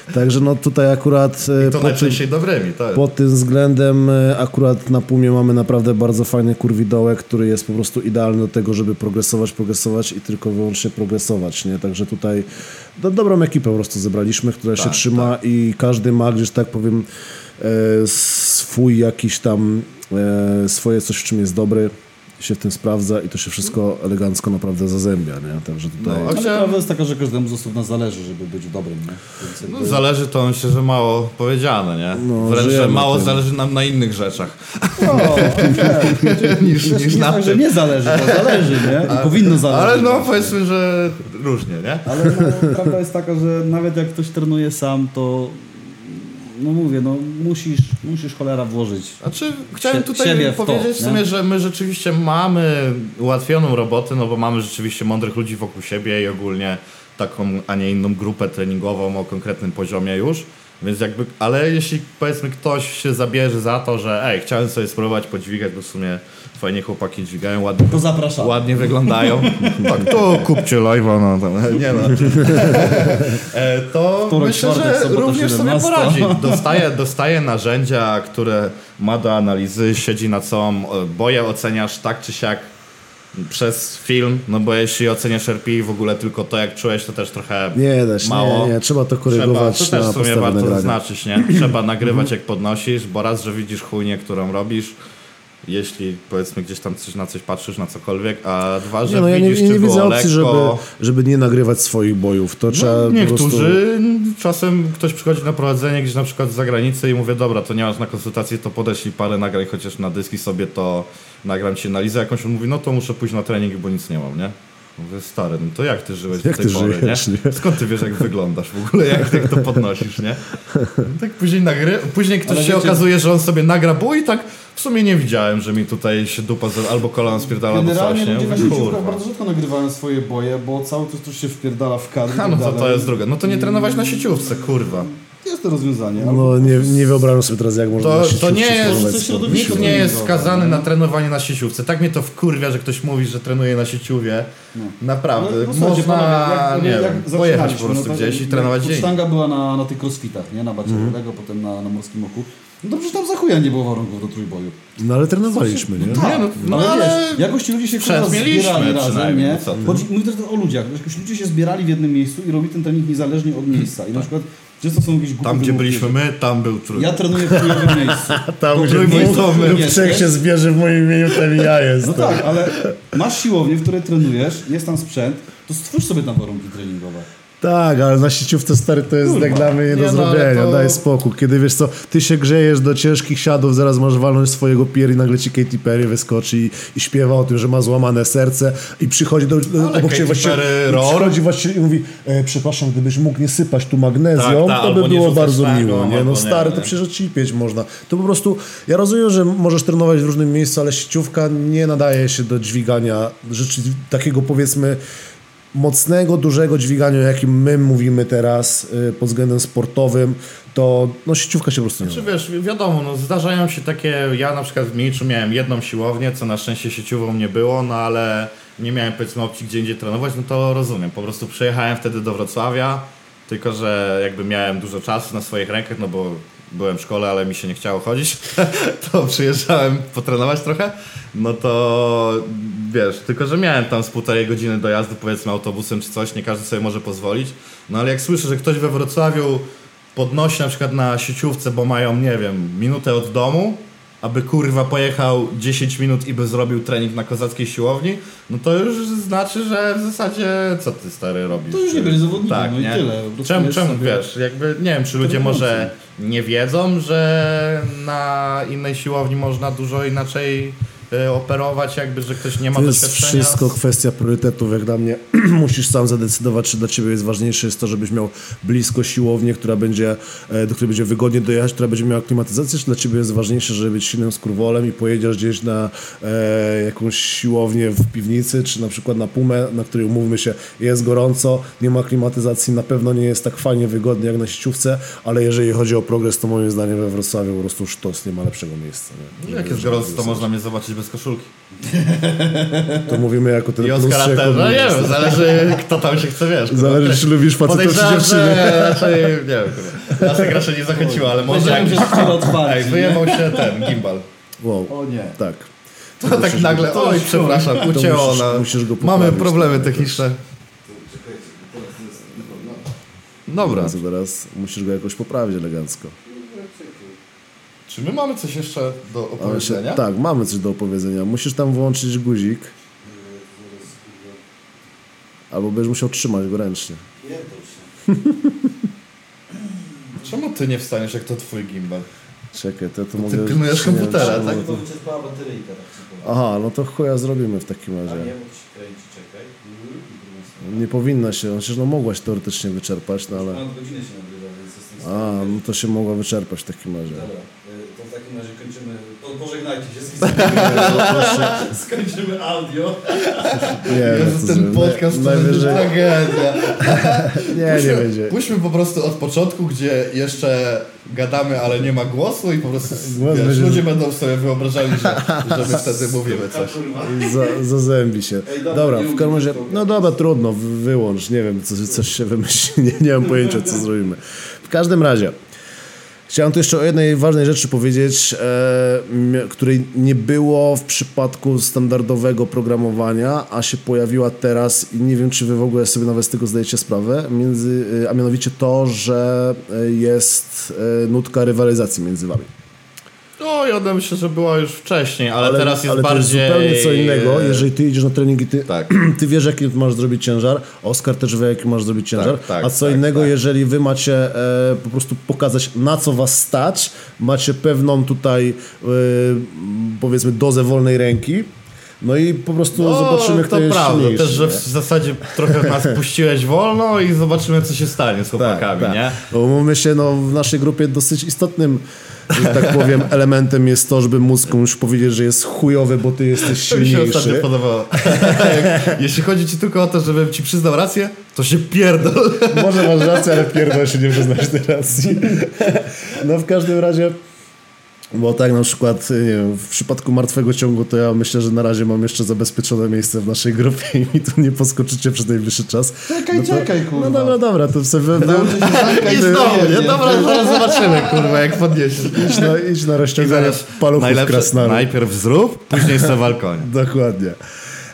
Także no tutaj akurat e, to po tym, najczęściej dobrymi, to jest. pod tym względem e, akurat na Pumie mamy naprawdę bardzo fajny kurwidołek, który jest po prostu idealny do tego, żeby progresować, progresować i tylko wyłącznie progresować, nie? Także tutaj do, dobrą ekipę po prostu zebraliśmy, która się Tak, trzyma i każdy ma gdzieś tak powiem e, swój jakiś tam e, swoje coś, w czym jest dobry się w tym sprawdza i to się wszystko elegancko naprawdę zazębia, nie? Także tutaj... No, Ale chciałem- prawda jest taka, że każdemu z osobna zależy, żeby być dobrym, nie? Więc jakby... No, zależy to myślę, że mało powiedziane, nie? No, Wręcz, że mało tym. zależy nam na innych rzeczach No, nie. niż, niż nie na tak, że nie zależy, bo zależy, nie? I powinno zależeć. Ale no właśnie. powiedzmy, że różnie, nie? Ale no, prawda jest taka, że nawet jak ktoś trenuje sam, to no mówię, no musisz, musisz cholera włożyć. Znaczy, chciałem tutaj siebie w to, powiedzieć w nie? sumie, że my rzeczywiście mamy ułatwioną robotę, no bo mamy rzeczywiście mądrych ludzi wokół siebie i ogólnie taką, a nie inną grupę treningową o konkretnym poziomie już. Więc jakby, ale jeśli powiedzmy ktoś się zabierze za to, że ej, chciałem sobie spróbować podźwigać, bo w sumie fajnie chłopaki dźwigają, ładnie, To zapraszam. ładnie wyglądają. tak, to kupcie live'a, no tam, nie no. E, to myślę, czwartek, że również sobie 17. poradzi. Dostaje, dostaje narzędzia, które ma do analizy, siedzi na całą e, boję, oceniasz tak czy siak przez film, no bo jeśli oceniasz RPI w ogóle tylko to jak czułeś, to też trochę Nie się, mało. nie, nie, trzeba to Trzeba, korygować to też na w sumie warto nagrania. zaznaczyć, nie? Trzeba nagrywać jak podnosisz, bo raz, że widzisz chujnię, którą robisz, jeśli powiedzmy gdzieś tam coś, na coś patrzysz, na cokolwiek, a dwa, że Nie, no ja nie, widzisz, nie, czy nie było widzę opcji, żeby, lekko. żeby nie nagrywać swoich bojów. To trzeba No, prostu... niektórzy, czasem ktoś przychodzi na prowadzenie gdzieś na przykład z zagranicy i mówię, dobra, to nie masz na konsultację, to podeślij parę nagrań, chociaż na dyski sobie to nagram ci analizę jakąś. On mówi, no to muszę pójść na trening, bo nic nie mam, nie? Mówię, stary, no to jak ty żyłeś Jak do tej ty pory, żyjesz, nie? nie? Skąd ty wiesz, jak wyglądasz w ogóle, jak, jak to podnosisz, nie? Tak później nagry... Później ktoś Ale się wiecie- okazuje, że on sobie nagra bój i tak w sumie nie widziałem, że mi tutaj się dupa z... albo kolano spierdala, albo coś, Generalnie nie? ludzie bardzo rzadko nagrywają swoje boje, bo cały czas coś się wpierdala w kadr. Ha, tak no to, to jest druga. No to nie trenować na sieciówce, kurwa. Jest to rozwiązanie. No nie, nie wyobrażam sobie teraz, jak można To- na to nie jest- to Nikt nie jest skazany nie? na trenowanie na sieciówce. Tak mnie to wkurwia, że ktoś mówi, że trenuje na sieciówie. Naprawdę. No, no, Można, panowie, nie jak, wiem, jak pojechać po prostu no gdzieś i jak trenować dzień. Sztanga była na, na tych crossfitach, nie? Na Baciarowego, potem na, na Morskim Oku. No to przecież tam za chuja nie było warunków do trójboju. No ale trenowaliśmy, nie? Nie, no, no ale, ale wiesz, jakoś ci ludzie się kurwa mieliśmy zbierali razem, nie? no. Chodzi, mówię też o ludziach, że jakoś ludzie się zbierali w jednym miejscu i robili ten trening niezależnie od miejsca. I na przykład często są jakieś tam gdzie byliśmy że my, tam był trój. Ja trenuję w chujowym miejscu. Tam, gdzie my lub trzech się zbierze w moim imieniu, tam i ja jestem. No tak, ale masz siłownię, w której trenujesz, jest tam sprzęt, to stwórz sobie tam warunki treningowe. Tak, ale na sieciówce stary to jest Kurwa. jak dla mnie nie do Nie, no, zrobienia, to- daj spokój. Kiedy wiesz co, ty się grzejesz do ciężkich siadów, zaraz masz walnąć swojego pier i nagle ci Katy Perry wyskoczy i, i śpiewa o tym, że ma złamane serce i przychodzi do, Ale obok Katy właściciel, Perry przychodzi właściciel i mówi, e, przepraszam, gdybyś mógł nie sypać tu magnezją, Tak, tak, to by było bardzo sztangą, miło, nie? No stary, nie. to przecież odcipieć można. To po prostu, ja rozumiem, że możesz trenować w różnym miejscu, ale sieciówka nie nadaje się do dźwigania rzeczy takiego powiedzmy mocnego, dużego dźwigania, o jakim my mówimy teraz y, pod względem sportowym, to no, sieciówka się po prostu nie Czy nada. wiesz, wiadomo, no, zdarzają się takie, ja na przykład w Miliczu miałem jedną siłownię, co na szczęście sieciową nie było, no ale nie miałem powiedzmy opcji gdzie indziej trenować, no to rozumiem. Po prostu przyjechałem wtedy do Wrocławia, tylko że jakby miałem dużo czasu na swoich rękach, no bo byłem w szkole, ale mi się nie chciało chodzić, to przyjeżdżałem potrenować trochę, no to wiesz, tylko że miałem tam z półtorej godziny dojazdu powiedzmy autobusem czy coś, nie każdy sobie może pozwolić, no ale jak słyszę, że ktoś we Wrocławiu podnosi na przykład na sieciówce, bo mają, nie wiem, minutę od domu, aby kurwa pojechał 10 minut i by zrobił trening na kozackiej siłowni, no to już znaczy, że w zasadzie co ty stary robisz? To już nie będzie zawodnikiem, tak, no i nie? tyle. Po prostu Czemu, czemu sobie- wiesz, jakby nie wiem, czy ludzie może nie wiedzą, że na innej siłowni można dużo inaczej operować, jakby, że ktoś nie ma To jest doświadczenia. wszystko kwestia priorytetów, jak dla mnie. Musisz sam zadecydować, czy dla ciebie jest ważniejsze jest to, żebyś miał blisko siłownię, która będzie, e, do której będzie wygodnie dojechać, która będzie miała klimatyzację, czy dla ciebie jest ważniejsze, żeby być silnym skurwolem i pojedziesz gdzieś na e, jakąś siłownię w piwnicy, czy na przykład na Pumę, na której umówmy się, jest gorąco, nie ma klimatyzacji, na pewno nie jest tak fajnie wygodnie jak na sieciówce, ale jeżeli chodzi o progres, to moim zdaniem we Wrocławiu po prostu sztos nie ma lepszego miejsca. Nie? No, Jak jest gorąco, to można mnie zobaczyć bez koszulki. To mówimy jako ten I plus jako też, no nie wiem, zależy kto tam się chce, wiesz. kurwa. Zależy, czy lubisz facetów czy dziewczyny. raczej, nie wiem, kurwa. Nas tak raczej nie zachęciło, ale może jakiś... Ej, wyjebał się ten gimbal. Wow, O nie. tak. To tak nagle, oj, przepraszam, ucięło musisz- na... musisz go Mamy problemy tak, techniczne. Dobra. Teraz, teraz musisz go jakoś poprawić elegancko. Czy my mamy coś jeszcze do opowiedzenia? tak, mamy coś do opowiedzenia. Musisz tam włączyć guzik. Albo będziesz musiał trzymać go ręcznie. Czemu ty nie wstaniesz, jak to twój gimbal? Czekaj, to, to Ty mogę... pilnujesz nie wiem, komputera, tak? to- wyczerpała bateryjka, tak. Aha, no to chuja zrobimy w takim A razie. nie, to się kręci, czekaj. Nie powinna się, chociaż no mogłaś teoretycznie wyczerpać, no ale... Ponad godzinę się nagrywa, więc jestem A, no to się mogła wyczerpać w takim razie. Dobra, takim razie kończymy. Po, pożegnajcie się z Skończymy audio. Nie, no to ten podcast to będzie tragedia. Nie, nie będzie. Puśćmy po prostu od początku, gdzie jeszcze gadamy, ale nie ma głosu i po prostu Głos wiesz, będzie- ludzie będą sobie wyobrażali, że, że my wtedy mówimy coś. Za, zazębi się. Ej, dobra, Dobra, w każdym razie, no dobra, trudno, wy- wyłącz, nie wiem, coś, coś się wymyśli, nie, nie mam pojęcia, co zrobimy. W każdym razie, chciałem tu jeszcze o jednej ważnej rzeczy powiedzieć, e, której nie było w przypadku standardowego programowania, a się pojawiła teraz i nie wiem, czy wy w ogóle sobie nawet z tego zdajecie sprawę, między, e, a mianowicie to, że e, jest e, nutka rywalizacji między wami. No ona myślę, że była już wcześniej, ale, teraz jest ale bardziej... to jest zupełnie co innego, jeżeli ty idziesz na trening i ty, Tak. ty wiesz, jaki masz zrobić ciężar, Oskar też wie, jaki masz zrobić ciężar, Tak, tak, a co tak, innego, tak. jeżeli wy macie e, po prostu pokazać, na co was stać, macie pewną tutaj, e, powiedzmy, dozę wolnej ręki, no i po prostu No, zobaczymy, kto to jest prawda, silniejszy. też, że w zasadzie trochę nas puściłeś wolno i zobaczymy, co się stanie z chłopakami, tak. nie? Bo mówmy się, no, w naszej grupie dosyć istotnym, że tak powiem, elementem jest to, żeby móc komuś powiedzieć, że jest chujowy, bo ty jesteś To mi się ostatnio silniejszy. podobało. Jeśli chodzi ci tylko o to, żebym ci przyznał rację, to się pierdol. Może masz rację, ale pierdol się nie przyznać tej racji. No w każdym razie, bo tak na przykład, nie wiem, w przypadku martwego ciągu, to ja myślę, że na razie mam jeszcze zabezpieczone miejsce w naszej grupie i mi tu nie poskoczycie przez najbliższy czas. Czekaj, no to, czekaj, kurwa. No dobra, dobra, to sobie wy, I znowu, nie? Dobra, zaraz zobaczymy, kurwa, jak podniesiesz. idź, na, idź na rozciąganie paluchów najlepsze, krasnaru. najpierw zrób, później sobie balkonie. Dokładnie.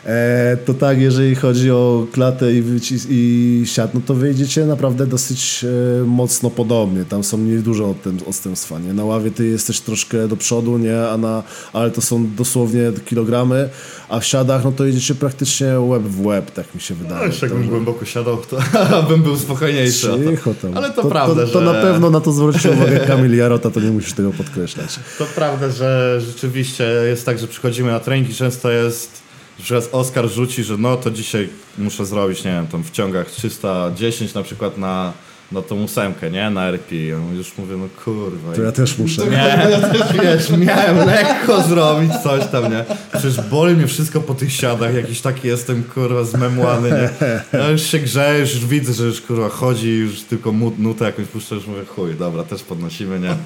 E, to tak, jeżeli chodzi o klatę i, wycis- i siat, no to wyjdziecie naprawdę dosyć e, mocno podobnie. Tam są nieduże odstępstwa. Nie? Na ławie ty jesteś troszkę do przodu, nie? A na, ale to są dosłownie kilogramy, a w siadach no to jedziecie praktycznie łeb w łeb, tak mi się No, wydaje. jeszcze jakbym Także- głęboko siadał, to bym był spokojniejszy. to. Cicho tam. Ale to, to, prawda, to, to że... na pewno na to zwrócił uwagę Kamil Jarota, to nie musisz tego podkreślać. To prawda, że rzeczywiście jest tak, że przychodzimy na treningi, często jest, że raz Oskar rzuci, że no to dzisiaj muszę zrobić, nie wiem, tam w ciągach 310 na przykład na, na tą ósemkę, nie? Na RP. On już mówię, no kurwa. To ja też muszę. Nie, ja też wiesz, miałem lekko zrobić coś tam, nie? Przecież boli mnie wszystko po tych siadach, jakiś taki jestem, kurwa, zmemłany, nie? Ja już się grzeję, już widzę, że już, kurwa, chodzi, już tylko nutę jakąś puszczę, już mówię, chuj, dobra, też podnosimy, nie?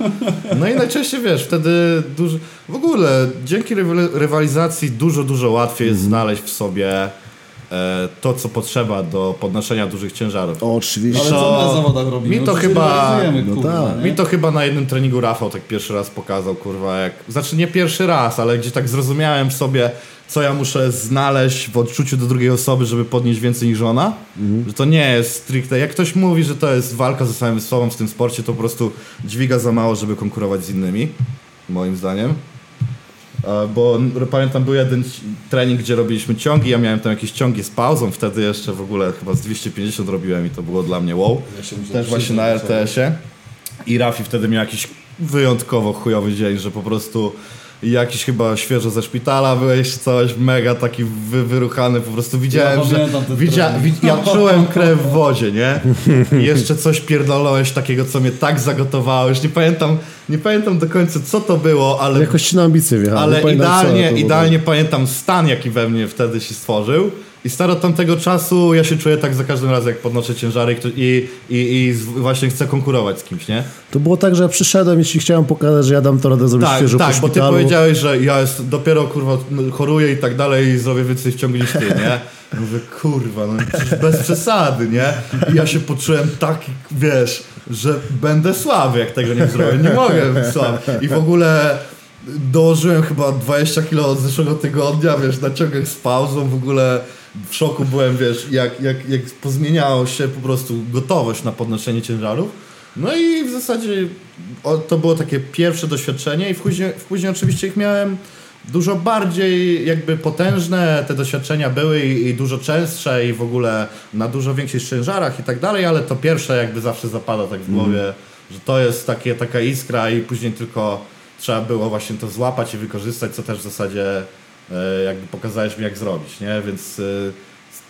No i najczęściej, wiesz, wtedy dużo... W ogóle, dzięki rywali- rywalizacji dużo, dużo łatwiej jest znaleźć w sobie to, co potrzeba do podnoszenia dużych ciężarów. O, oczywiście. Ale co na zawodach robimy? mi to No chyba- no kurwa, tak. Mi to chyba na jednym treningu Rafał tak pierwszy raz pokazał, kurwa, jak... Znaczy nie pierwszy raz, ale gdzie tak zrozumiałem sobie, co ja muszę znaleźć w odczuciu do drugiej osoby, żeby podnieść więcej niż ona. Że to nie jest stricte... Jak ktoś mówi, że to jest walka ze samym sobą w tym sporcie, to po prostu dźwiga za mało, żeby konkurować z innymi. Moim zdaniem. E, Bo pamiętam, był jeden trening, gdzie robiliśmy ciągi, ja miałem tam jakieś ciągi z pauzą, wtedy jeszcze w ogóle chyba z 250 robiłem i to było dla mnie wow. Ja Też właśnie na RTS-ie. I Rafi wtedy miał jakiś wyjątkowo chujowy dzień, że po prostu jakiś chyba świeżo ze szpitala byłeś, coś mega taki wy, wyruchany, po prostu widziałem, Ja że widzia, wi, ja czułem krew w wodzie, nie? I jeszcze coś pierdolałeś takiego, co mnie tak zagotowało, już nie pamiętam, nie pamiętam do końca co to było, ale Jakoś ci na ambicje wjechałem. ale idealnie, idealnie pamiętam stan, jaki we mnie wtedy się stworzył. I staro tamtego czasu ja się czuję tak za każdym razem, jak podnoszę ciężary i, i, i, właśnie chcę konkurować z kimś, nie? To było tak, że ja przyszedłem i ci chciałem pokazać, że ja dam to radę zrobić Tak, świeżo tak, po bo ty powiedziałeś, że ja jest, dopiero kurwa choruję i tak dalej i zrobię więcej w ciągu niż ty, nie? Mówię, kurwa, no przecież bez przesady, nie? I ja się poczułem taki, wiesz, że będę słaby, jak tego nie zrobię. Nie mogę być słaby. I w ogóle dołożyłem chyba 20 kilo od zeszłego tygodnia, wiesz, na ciągach z pauzą, w ogóle w szoku byłem, wiesz, jak, jak, jak pozmieniało się po prostu gotowość na podnoszenie ciężarów. No i w zasadzie to było takie pierwsze doświadczenie i w później, później oczywiście ich miałem dużo bardziej jakby potężne te doświadczenia były i, i dużo częstsze i w ogóle na dużo większych ciężarach i tak dalej, ale to pierwsze jakby zawsze zapada tak w głowie, że to jest takie, taka iskra i później tylko trzeba było właśnie to złapać i wykorzystać, co też w zasadzie jakby pokazałeś mi jak zrobić, nie? Więc e,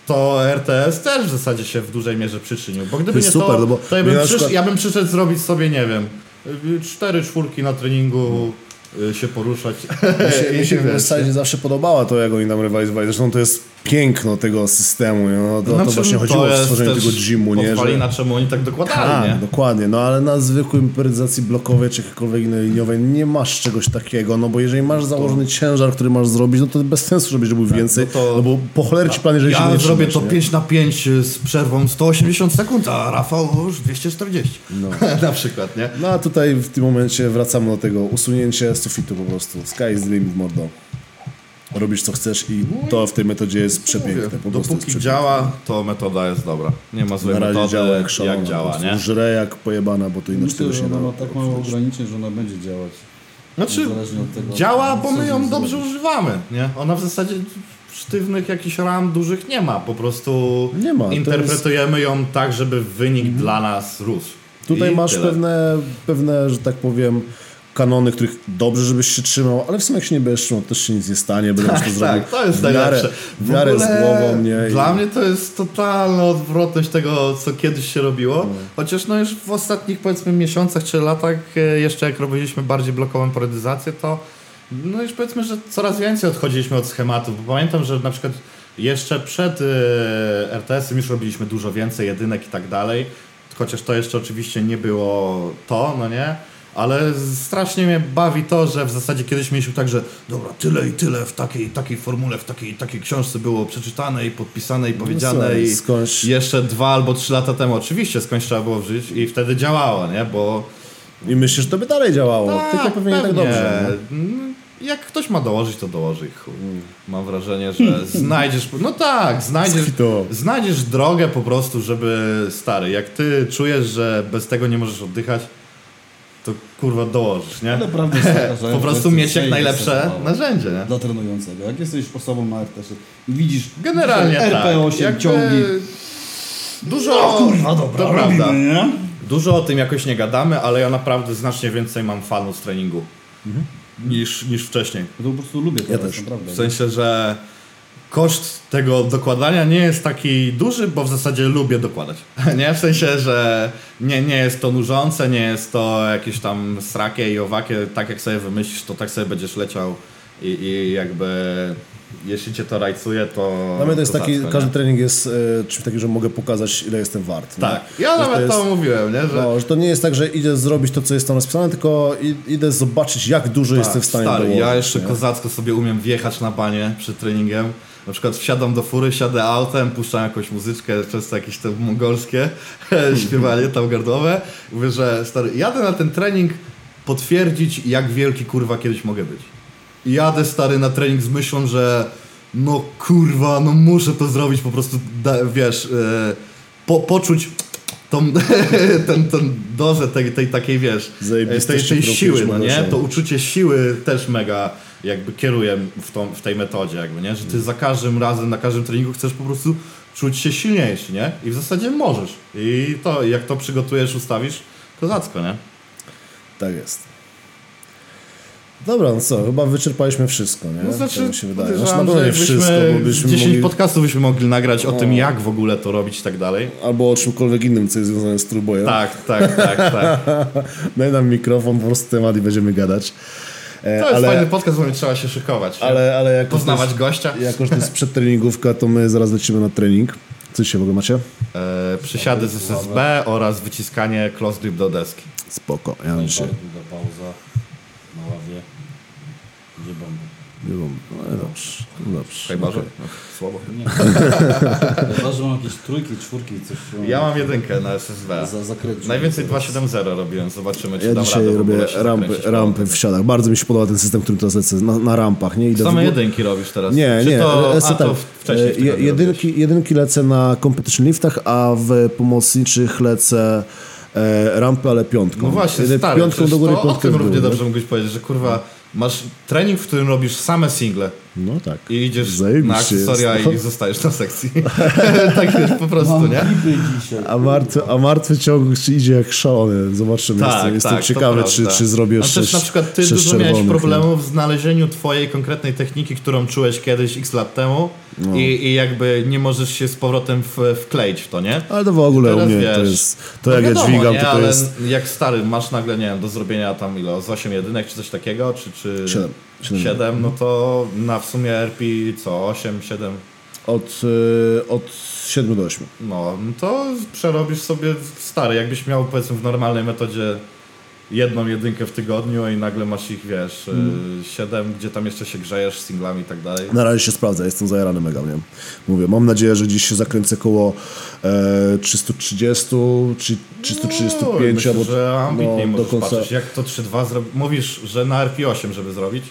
to RTS też w zasadzie się w dużej mierze przyczynił, bo gdyby To nie jest to, super, no bo to ja bym, przysz, ja bym przyszedł zrobić sobie, nie wiem, cztery czwórki na treningu, się poruszać. Mi się, mi się w zasadzie zawsze podobała to, jak oni tam rywalizowali. Zresztą to jest piękno tego systemu. No, to, to Znaczy, właśnie to chodziło o stworzenie tego gymu, nie? Podwalina, czemu oni tak dokładali, Tak, nie? dokładnie. No ale na zwykłej improwizacji blokowej czy jakiejkolwiek innej liniowej nie masz czegoś takiego, no bo jeżeli masz założony ciężar, który masz zrobić, no to bez sensu, żebyś robił więcej, no to- no bo po cholerę ci plan, jeżeli się Ja nie zrobię trzymasz, to nie? 5 na 5 z przerwą 180 sekund, a Rafał już 240. No. na przykład, nie? No a tutaj w tym momencie wracamy do tego usunięcie sufitu po prostu. Sky is the limit, mordo. Robisz co chcesz i to w tej metodzie jest przepiękne. Po prostu jest Dopóki przepiękne. działa, to metoda jest dobra. Nie ma złej Na razie metody, działa jak szalona. jak działa, nie? Żre jak pojebana, bo to inaczej Myślę, tego że się ona da. ma tak mało ograniczeń, że ona będzie działać. Znaczy, od tego, działa, co bo my z ją dobrze zrobisz. używamy, nie? Ona w zasadzie sztywnych jakichś ram dużych nie ma, po prostu Nie ma, to interpretujemy ją tak, żeby wynik dla nas rósł. Tutaj I masz tyle. pewne, pewne, że tak powiem, kanony, których dobrze, żebyś się trzymał, ale w sumie jak się nie będziesz trzymał, też się nic nie stanie, będę Tak, to zrobił tak, to jest w miarę, najlepsze. w miarę z głową, nie? I- Dla mnie to jest totalna odwrotność tego, co kiedyś się robiło. No. Chociaż no już w ostatnich powiedzmy miesiącach czy latach, e, jeszcze jak robiliśmy bardziej blokową polaryzację, to no już powiedzmy, że coraz więcej odchodziliśmy od schematów. Bo pamiętam, że na przykład jeszcze przed e, RTS-em już robiliśmy dużo więcej jedynek i tak dalej. Chociaż to jeszcze oczywiście nie było to, no nie? Ale strasznie mnie bawi to, że w zasadzie kiedyś mieliśmy tak, że dobra, tyle i tyle w takiej takiej formule, w takiej takiej książce było przeczytane i podpisane i powiedziane słuchaj, i skądś- jeszcze dwa albo trzy lata temu oczywiście skądś trzeba było wżyć i wtedy działało, nie? Bo I myślisz, że to by dalej działało, tylko pewnie nie tak dobrze. nie? Mm, Jak ktoś ma dołożyć, to dołoży i chuj. Mam wrażenie, że znajdziesz. No tak, znajdziesz, znajdziesz drogę po prostu, żeby stary. Jak ty czujesz, że bez tego nie możesz oddychać, kurwa dołożysz, nie? Ale prawda jest Po prostu mieć jak najlepsze narzędzie, nie? Dla trenującego. Jak jesteś osobą i widzisz Generalnie że tak. RP8 Jakby ciągi. Dużo. No kurwa, dobra, to robimy, prawda. nie? Dużo o tym jakoś nie gadamy, ale ja naprawdę znacznie więcej mam fanów z treningu niż, niż wcześniej. Ja to po prostu lubię teraz, też. naprawdę. W sensie, że koszt tego dokładania nie jest taki duży, bo w zasadzie lubię dokładać. Nie? W sensie, że nie, nie jest to nużące, nie jest to jakieś tam srakie i owakie. Tak jak sobie wymyślisz, to tak sobie będziesz leciał i, i jakby jeśli cię to rajcuje, to Dla mnie to jest taki, kozacko, każdy nie? trening jest e, czymś takim, że mogę pokazać, ile jestem wart. nie? Tak, ja Że nawet to, jest- mówiłem, nie? Że No, że to nie jest tak, że idę zrobić to, co jest tam rozpisane, tylko idę zobaczyć, jak dużo jestem w stanie Tak, stary, dołożyć. ja jeszcze nie? kozacko sobie umiem wjechać na banie przed treningiem. Na przykład wsiadam do fury, siadę autem, puszczam jakąś muzyczkę, często jakieś te mongolskie śpiewanie tam gardłowe. Mówię, że stary, jadę na ten trening potwierdzić, jak wielki kurwa kiedyś mogę być. I jadę stary na trening z myślą, że no kurwa, no muszę to zrobić, po prostu wiesz, e, po, poczuć tą, ten, ten dozę tej, tej takiej, wiesz, tej, tej siły, no nie? To uczucie siły też mega jakby kieruje w, tą, w tej metodzie jakby, nie? Że ty za każdym razem, na każdym treningu chcesz po prostu czuć się silniejszy, nie? I w zasadzie możesz. I to, jak to przygotujesz, ustawisz, kozacko, nie? Tak jest. Dobra, no co, chyba wyczerpaliśmy wszystko, nie? No znaczy, tak mi się wydaje. Znaczy, na pewno nie wszystko, bo byśmy 10 mogli... podcastów byśmy mogli nagrać o No. tym, jak w ogóle to robić i tak dalej. Albo o czymkolwiek innym, co jest związane z trójbojem. Tak, tak, tak, tak. Daj nam mikrofon, po prostu temat i będziemy gadać. E, To jest ale, fajny podcast, bo nie trzeba się szykować. ale, ale jako Poznawać to gościa. jest, jako, że to jest przedtreningówka, to my zaraz lecimy na trening. Co dzisiaj w ogóle macie? E, przysiady z SSB oraz wyciskanie close grip do deski. Spoko, ja mam dzisiaj... Pauza na ławie. Gdzie bomby? Nie wiem, no dobrze, no dobrze. Chyba, że no, słabo. Nie. Chyba, że mam jakieś trójki, czwórki, coś. Ja mam jedynkę na SSB. Za, zakryć. Najwięcej 2.7.0 robiłem, zobaczymy czy Ja dam dzisiaj radę robię rampy, zakręcić. rampy w siadach. Bardzo mi się podoba ten system, którym teraz lecę na, na rampach. Nie? Idę Same w- jedynki robisz teraz? Nie, czy nie, To, lecę a, tak. to wcześniej w E, jedynki, jedynki lecę na competition liftach, a w pomocniczych lecę e, rampy, ale piątką. No właśnie, stary, piątką do góry, to o piątką tym w dół, równie nie? dobrze mógłbyś powiedzieć, że kurwa, masz trening, w którym robisz same single no tak. I idziesz Zajebiście na akcesoria i no. zostajesz na sekcji. tak wiesz, po prostu, Mam nie? A martwy, a martwy ciąg idzie jak szalony. Zobaczymy. Tak, jestem, jestem tak, ciekawy, czy, czy zrobię jeszcze. No na przykład ty dużo miałeś problemów no. w znalezieniu twojej konkretnej techniki, którą czułeś kiedyś x lat temu no. i, i jakby nie możesz się z powrotem w, wkleić w to, nie? Ale to w ogóle u mnie wiesz, to jest. To no jak wiadomo, ja dźwigam, nie? to, to jest. Jak stary, masz nagle, nie wiem, do zrobienia tam ile? Z 8 jedynek czy coś takiego? Czy, czy... 7. Czy... 7, no to na w sumie RP co? 8, 7? Od, y, od 7 do 8. No, to przerobisz sobie stary. Jakbyś miał powiedzmy w normalnej metodzie jedną jedynkę w tygodniu i nagle masz ich, wiesz, y, mm. 7, gdzie tam jeszcze się grzejesz z singlami i tak dalej. Na razie się sprawdza, jestem zajarany mega, nie? Mówię, mam nadzieję, że gdzieś się zakręcę koło e, 330, czy 335, no, myślę, albo że ambitniej no, do końca. Patrzeć, jak to 3.2 zrobić? Mówisz, że na RP8, żeby zrobić?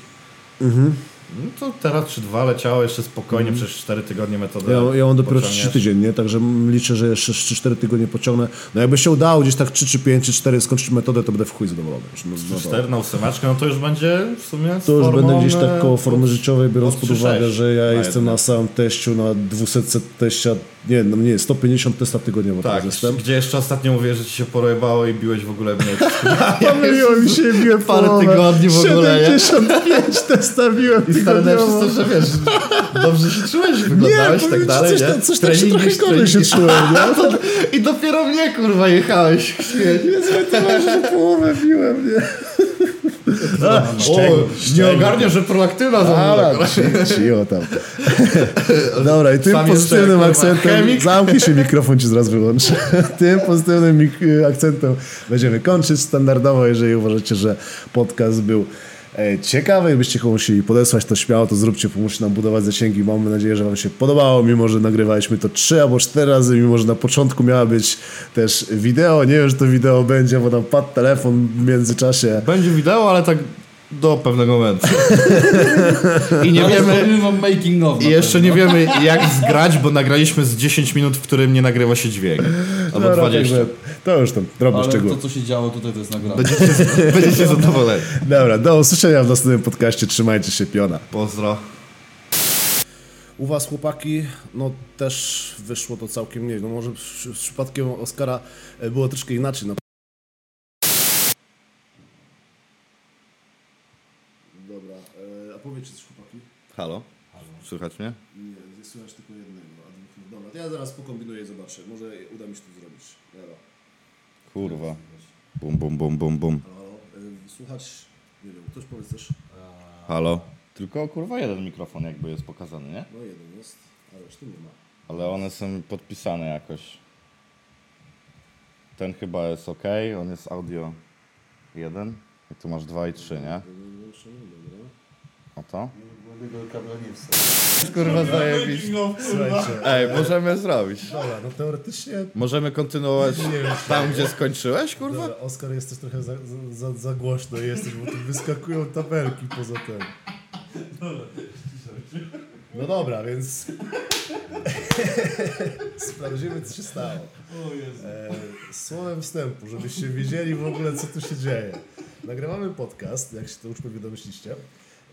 Mhm. No to teraz 3-2 leciało jeszcze spokojnie przez 4 tygodnie metodę. Ja, ja mam dopiero pociągniesz. 3 tydzień, nie? Także liczę, że jeszcze 3-4 tygodnie pociągnę. No jakby się udało gdzieś tak 3 czy 5 czy 4 skończyć metodę, to będę w chuj zadowolony. No, no, to, 4 na ósemeczkę, no to już będzie w sumie to już formą, będę gdzieś tak koło formy od- życiowej, biorąc od pod 3,6 uwagę, że ja na jestem na samym teściu, na 200 teścia, nie, no nie, 150 testa tygodniowo Tak, teraz jestem. gdzie jeszcze ostatnio mówię, że ci się porojebało i biłeś w ogóle mniej. Pomyliło mi się, biłem Parę połowę. tygodni w ogóle, nie? 75 testa biłem I stary tygodniowo. przez to, że wiesz, dobrze się czułeś, wyglądałeś powiem tak dalej, coś nie? coś tak się trochę gorzej się czułem, nie? I dopiero mnie kurwa jechałeś śmieć. że połowę biłem, nie? O, nie ogarnia, że prolaktyna za Ala, mną. ci- cicho tam. Dobra, i tym Sam pozytywnym akcentem, chemik. zamknij się mikrofon, ci zaraz wyłączę. Tym pozytywnym akcentem będziemy kończyć standardowo, jeżeli uważacie, że podcast był e, ciekawy i byście komuś chcieli podesłać, to śmiało to zróbcie, pomóżcie nam budować zasięgi. Mamy nadzieję, że wam się podobało, mimo że nagrywaliśmy to trzy albo cztery razy, mimo że na początku miała być też wideo. Nie wiem, że to wideo będzie, bo nam padł telefon w międzyczasie. Będzie wideo, ale tak do pewnego momentu. I nie wiemy... I jeszcze pewno. nie wiemy jak zgrać, bo nagraliśmy z 10 minut, w którym nie nagrywa się dźwięk. Albo Dobra, 20. także To już tam, drobne Ale szczegóły. to, co się działo tutaj, to jest nagrane. Będziecie, będziecie zadowoleni. Dobra, do usłyszenia w następnym podcaście. Trzymajcie się, piona. Pozdro. U was, chłopaki, no też wyszło to całkiem nie. No może z przypadkiem Oscara e, było troszkę inaczej. No. Dobra, e, a powiedzcie coś, chłopaki. Halo? Słychać mnie? Nie, słychać ja zaraz pokombinuję i zobaczę. Może uda mi się to zrobić. Dobra. Kurwa. Bum, bum, bum, bum, bum. Halo, e, słuchać, nie wiem, ktoś powie też. Halo? Tylko kurwa jeden mikrofon jakby jest pokazany, nie? No jeden jest, ale już tu nie ma. Ale one są podpisane jakoś. Ten chyba jest ok, on jest audio 1. I tu masz 2 i 3, nie? Oto? Kurwa zajebić. Słuchajcie, Ej, możemy zrobić. dobra, no teoretycznie Możemy kontynuować tam, gdzie skończyłeś, kurwa? Dobra, Oskar jesteś trochę za, za, za głośno jesteś, bo tu wyskakują tabelki poza tym. No dobra, więc sprawdzimy co się stało. E, słowem wstępu, żebyście wiedzieli w ogóle co tu się dzieje. Nagrywamy podcast, jak się to już pewnie domyśliście.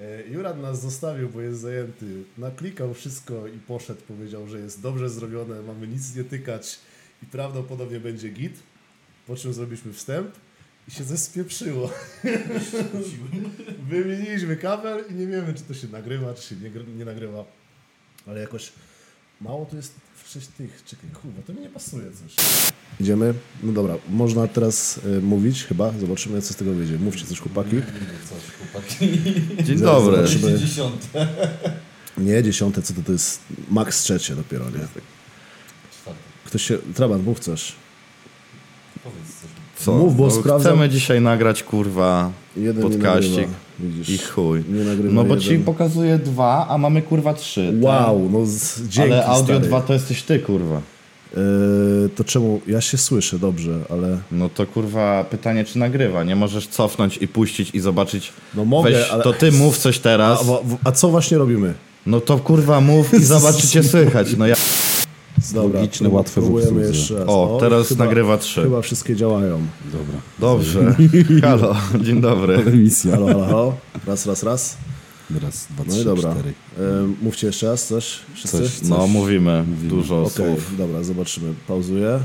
E, Juran nas zostawił, bo jest zajęty. Naklikał wszystko i poszedł, powiedział, że jest dobrze zrobione, mamy nic nie tykać i prawdopodobnie będzie git. Po czym zrobiliśmy wstęp i się zespieprzyło. Wymieniliśmy kabel i nie wiemy, czy to się nagrywa, czy się nie, nie nagrywa. Ale jakoś mało tu jest wcześniej tych. Czekaj, kurwa, to mi nie pasuje coś. Idziemy? No dobra, można teraz y, mówić chyba. Zobaczymy, co z tego wyjdzie. Mówcie coś, chłopaki. Dzień Zaraz dobry. zobaczymy. Dziesiąte. Nie, dziesiąte, co to, to jest max trzecie dopiero, nie? Czwarte. Ktoś się... Traban, mów coś. Powiedz coś. Co? Mów, bo No, sprawdzam- Chcemy dzisiaj nagrać, kurwa, Jeden podkaścik widzisz. i chuj. No bo jeden. ci pokazuje dwa, a mamy kurwa trzy. Wow, no z, dzięki, Ale audio stary. dwa to jesteś ty, kurwa. Yy, to czemu? Ja się słyszę dobrze, ale... No to kurwa pytanie, czy nagrywa. Nie możesz cofnąć i puścić i zobaczyć. No mogę, Weź, ale... To ty mów coś A, teraz. a, a co właśnie robimy? No to kurwa mów i zobacz, czy cię słychać. No ja... Dobra, logiczne, prób- łatwe w obsłudze. jeszcze raz. O, teraz chyba, nagrywa trzy. Chyba wszystkie działają. Dobra. Dobrze. Halo, dzień dobry. Emisja. Halo, halo, halo. Raz, raz, raz. Raz, dwa, No trzy, i dobra. cztery. Ym, mówcie jeszcze raz coś. Wszyscy? Coś, No, mówimy dużo Okej, słów. dobra, zobaczymy. Pauzuję.